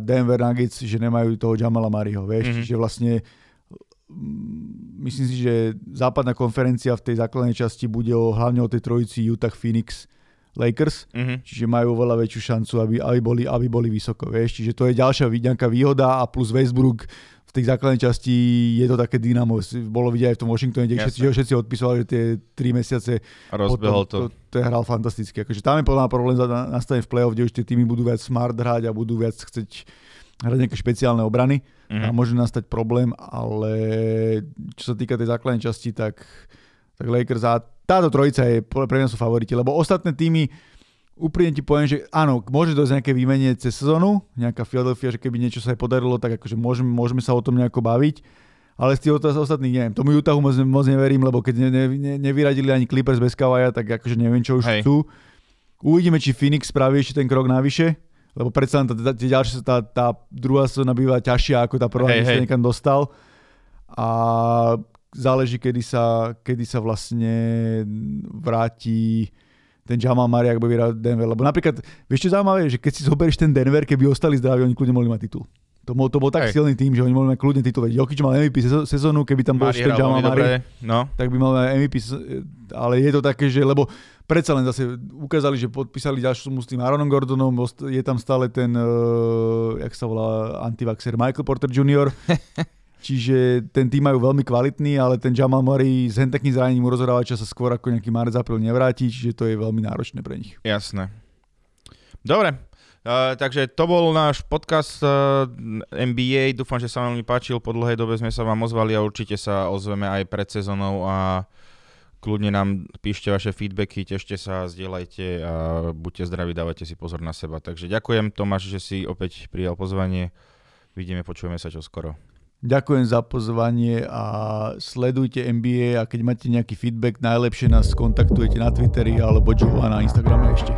Denver Nuggets, že nemajú toho Jamala Mariho, vieš, Mhm. čiže vlastne myslím si, že západná konferencia v tej základnej časti bude o, hlavne o tej trojici Utah, Phoenix, Lakers, Mhm. čiže majú oveľa väčšiu šancu, aby, aby, boli, aby boli vysoko, vieš. Čiže to je ďalšia nejaká výhoda a plus Westbrook v tej základnej časti je to také dynamo. Bolo vidieť aj v tom Washingtone, kde všetci, všetci odpísali, že tie 3 mesiace rozbehol to. to, to je hral fantasticky. Akože tam je podľa mňa problém nastane v play-off, kde už tie týmy budú viac smart hrať a budú viac chcieť hrať nejaké špeciálne obrany. Mhm. A môže nastať problém, ale čo sa týka tej základnej časti, tak, tak Lakers a táto trojica je pre mňa sú favoriti, lebo ostatné týmy úprimne ti poviem, že áno, môže dojsť nejaké výmenie cez sezónu, nejaká Philadelphia, že keby niečo sa aj podarilo, tak akože môžeme, môžeme sa o tom nejako baviť, ale z tých ostatných neviem. Tomu Utahu moc, moc neverím, lebo keď ne, ne, ne, nevyradili ani Clippers bez Kavaja, tak akože neviem, čo už Hej. chcú. Uvidíme, či Phoenix spraví ešte ten krok navyše, lebo predsa len tá, tá, tie ďalšie, tá, tá druhá sezóna býva ťažšia ako tá prvá, keď sa niekam dostal. A záleží, kedy sa, kedy sa vlastne vráti ten Jamal Murray, ak bude vyhrať Denver. Lebo napríklad, vieš čo zaujímavé, že keď si zoberieš ten Denver, keby ostali zdraví, oni kľudne mohli mať titul. To bol, to bol tak Hej. silný tým, že oni mohli mať kľudne titul. Jokic mal MVP sezó- sezónu, keby tam bol ešte ten Jamal Murray, No, tak by mal MVP, ale je to také, že lebo predsa len zase ukázali, že podpísali ďalšiu s tým Aaronom Gordonom, je tam stále ten, uh, jak sa volá, antivaxer Michael Porter Jr., [laughs] Čiže ten tým majú veľmi kvalitný, ale ten Jamal Murray s hen takým zranením rozhrávača sa skôr ako nejaký marec apríl nevráti, čiže to je veľmi náročné pre nich. jasné. Dobre, uh, takže to bol náš podcast uh, NBA. Dúfam, že sa vám páčil. Po dlhej dobe sme sa vám ozvali a určite sa ozveme aj pred sezónou a kľudne nám píšte vaše feedbacky, tešte sa, zdieľajte a buďte zdraví, dávajte si pozor na seba. Takže ďakujem Tomáš, že si opäť prijal pozvanie. Vidíme, počujeme sa čoskoro. Ďakujem za pozvanie a sledujte NBA a keď máte nejaký feedback, najlepšie nás kontaktujete na Twitteri alebo Joe na Instagrame ešte.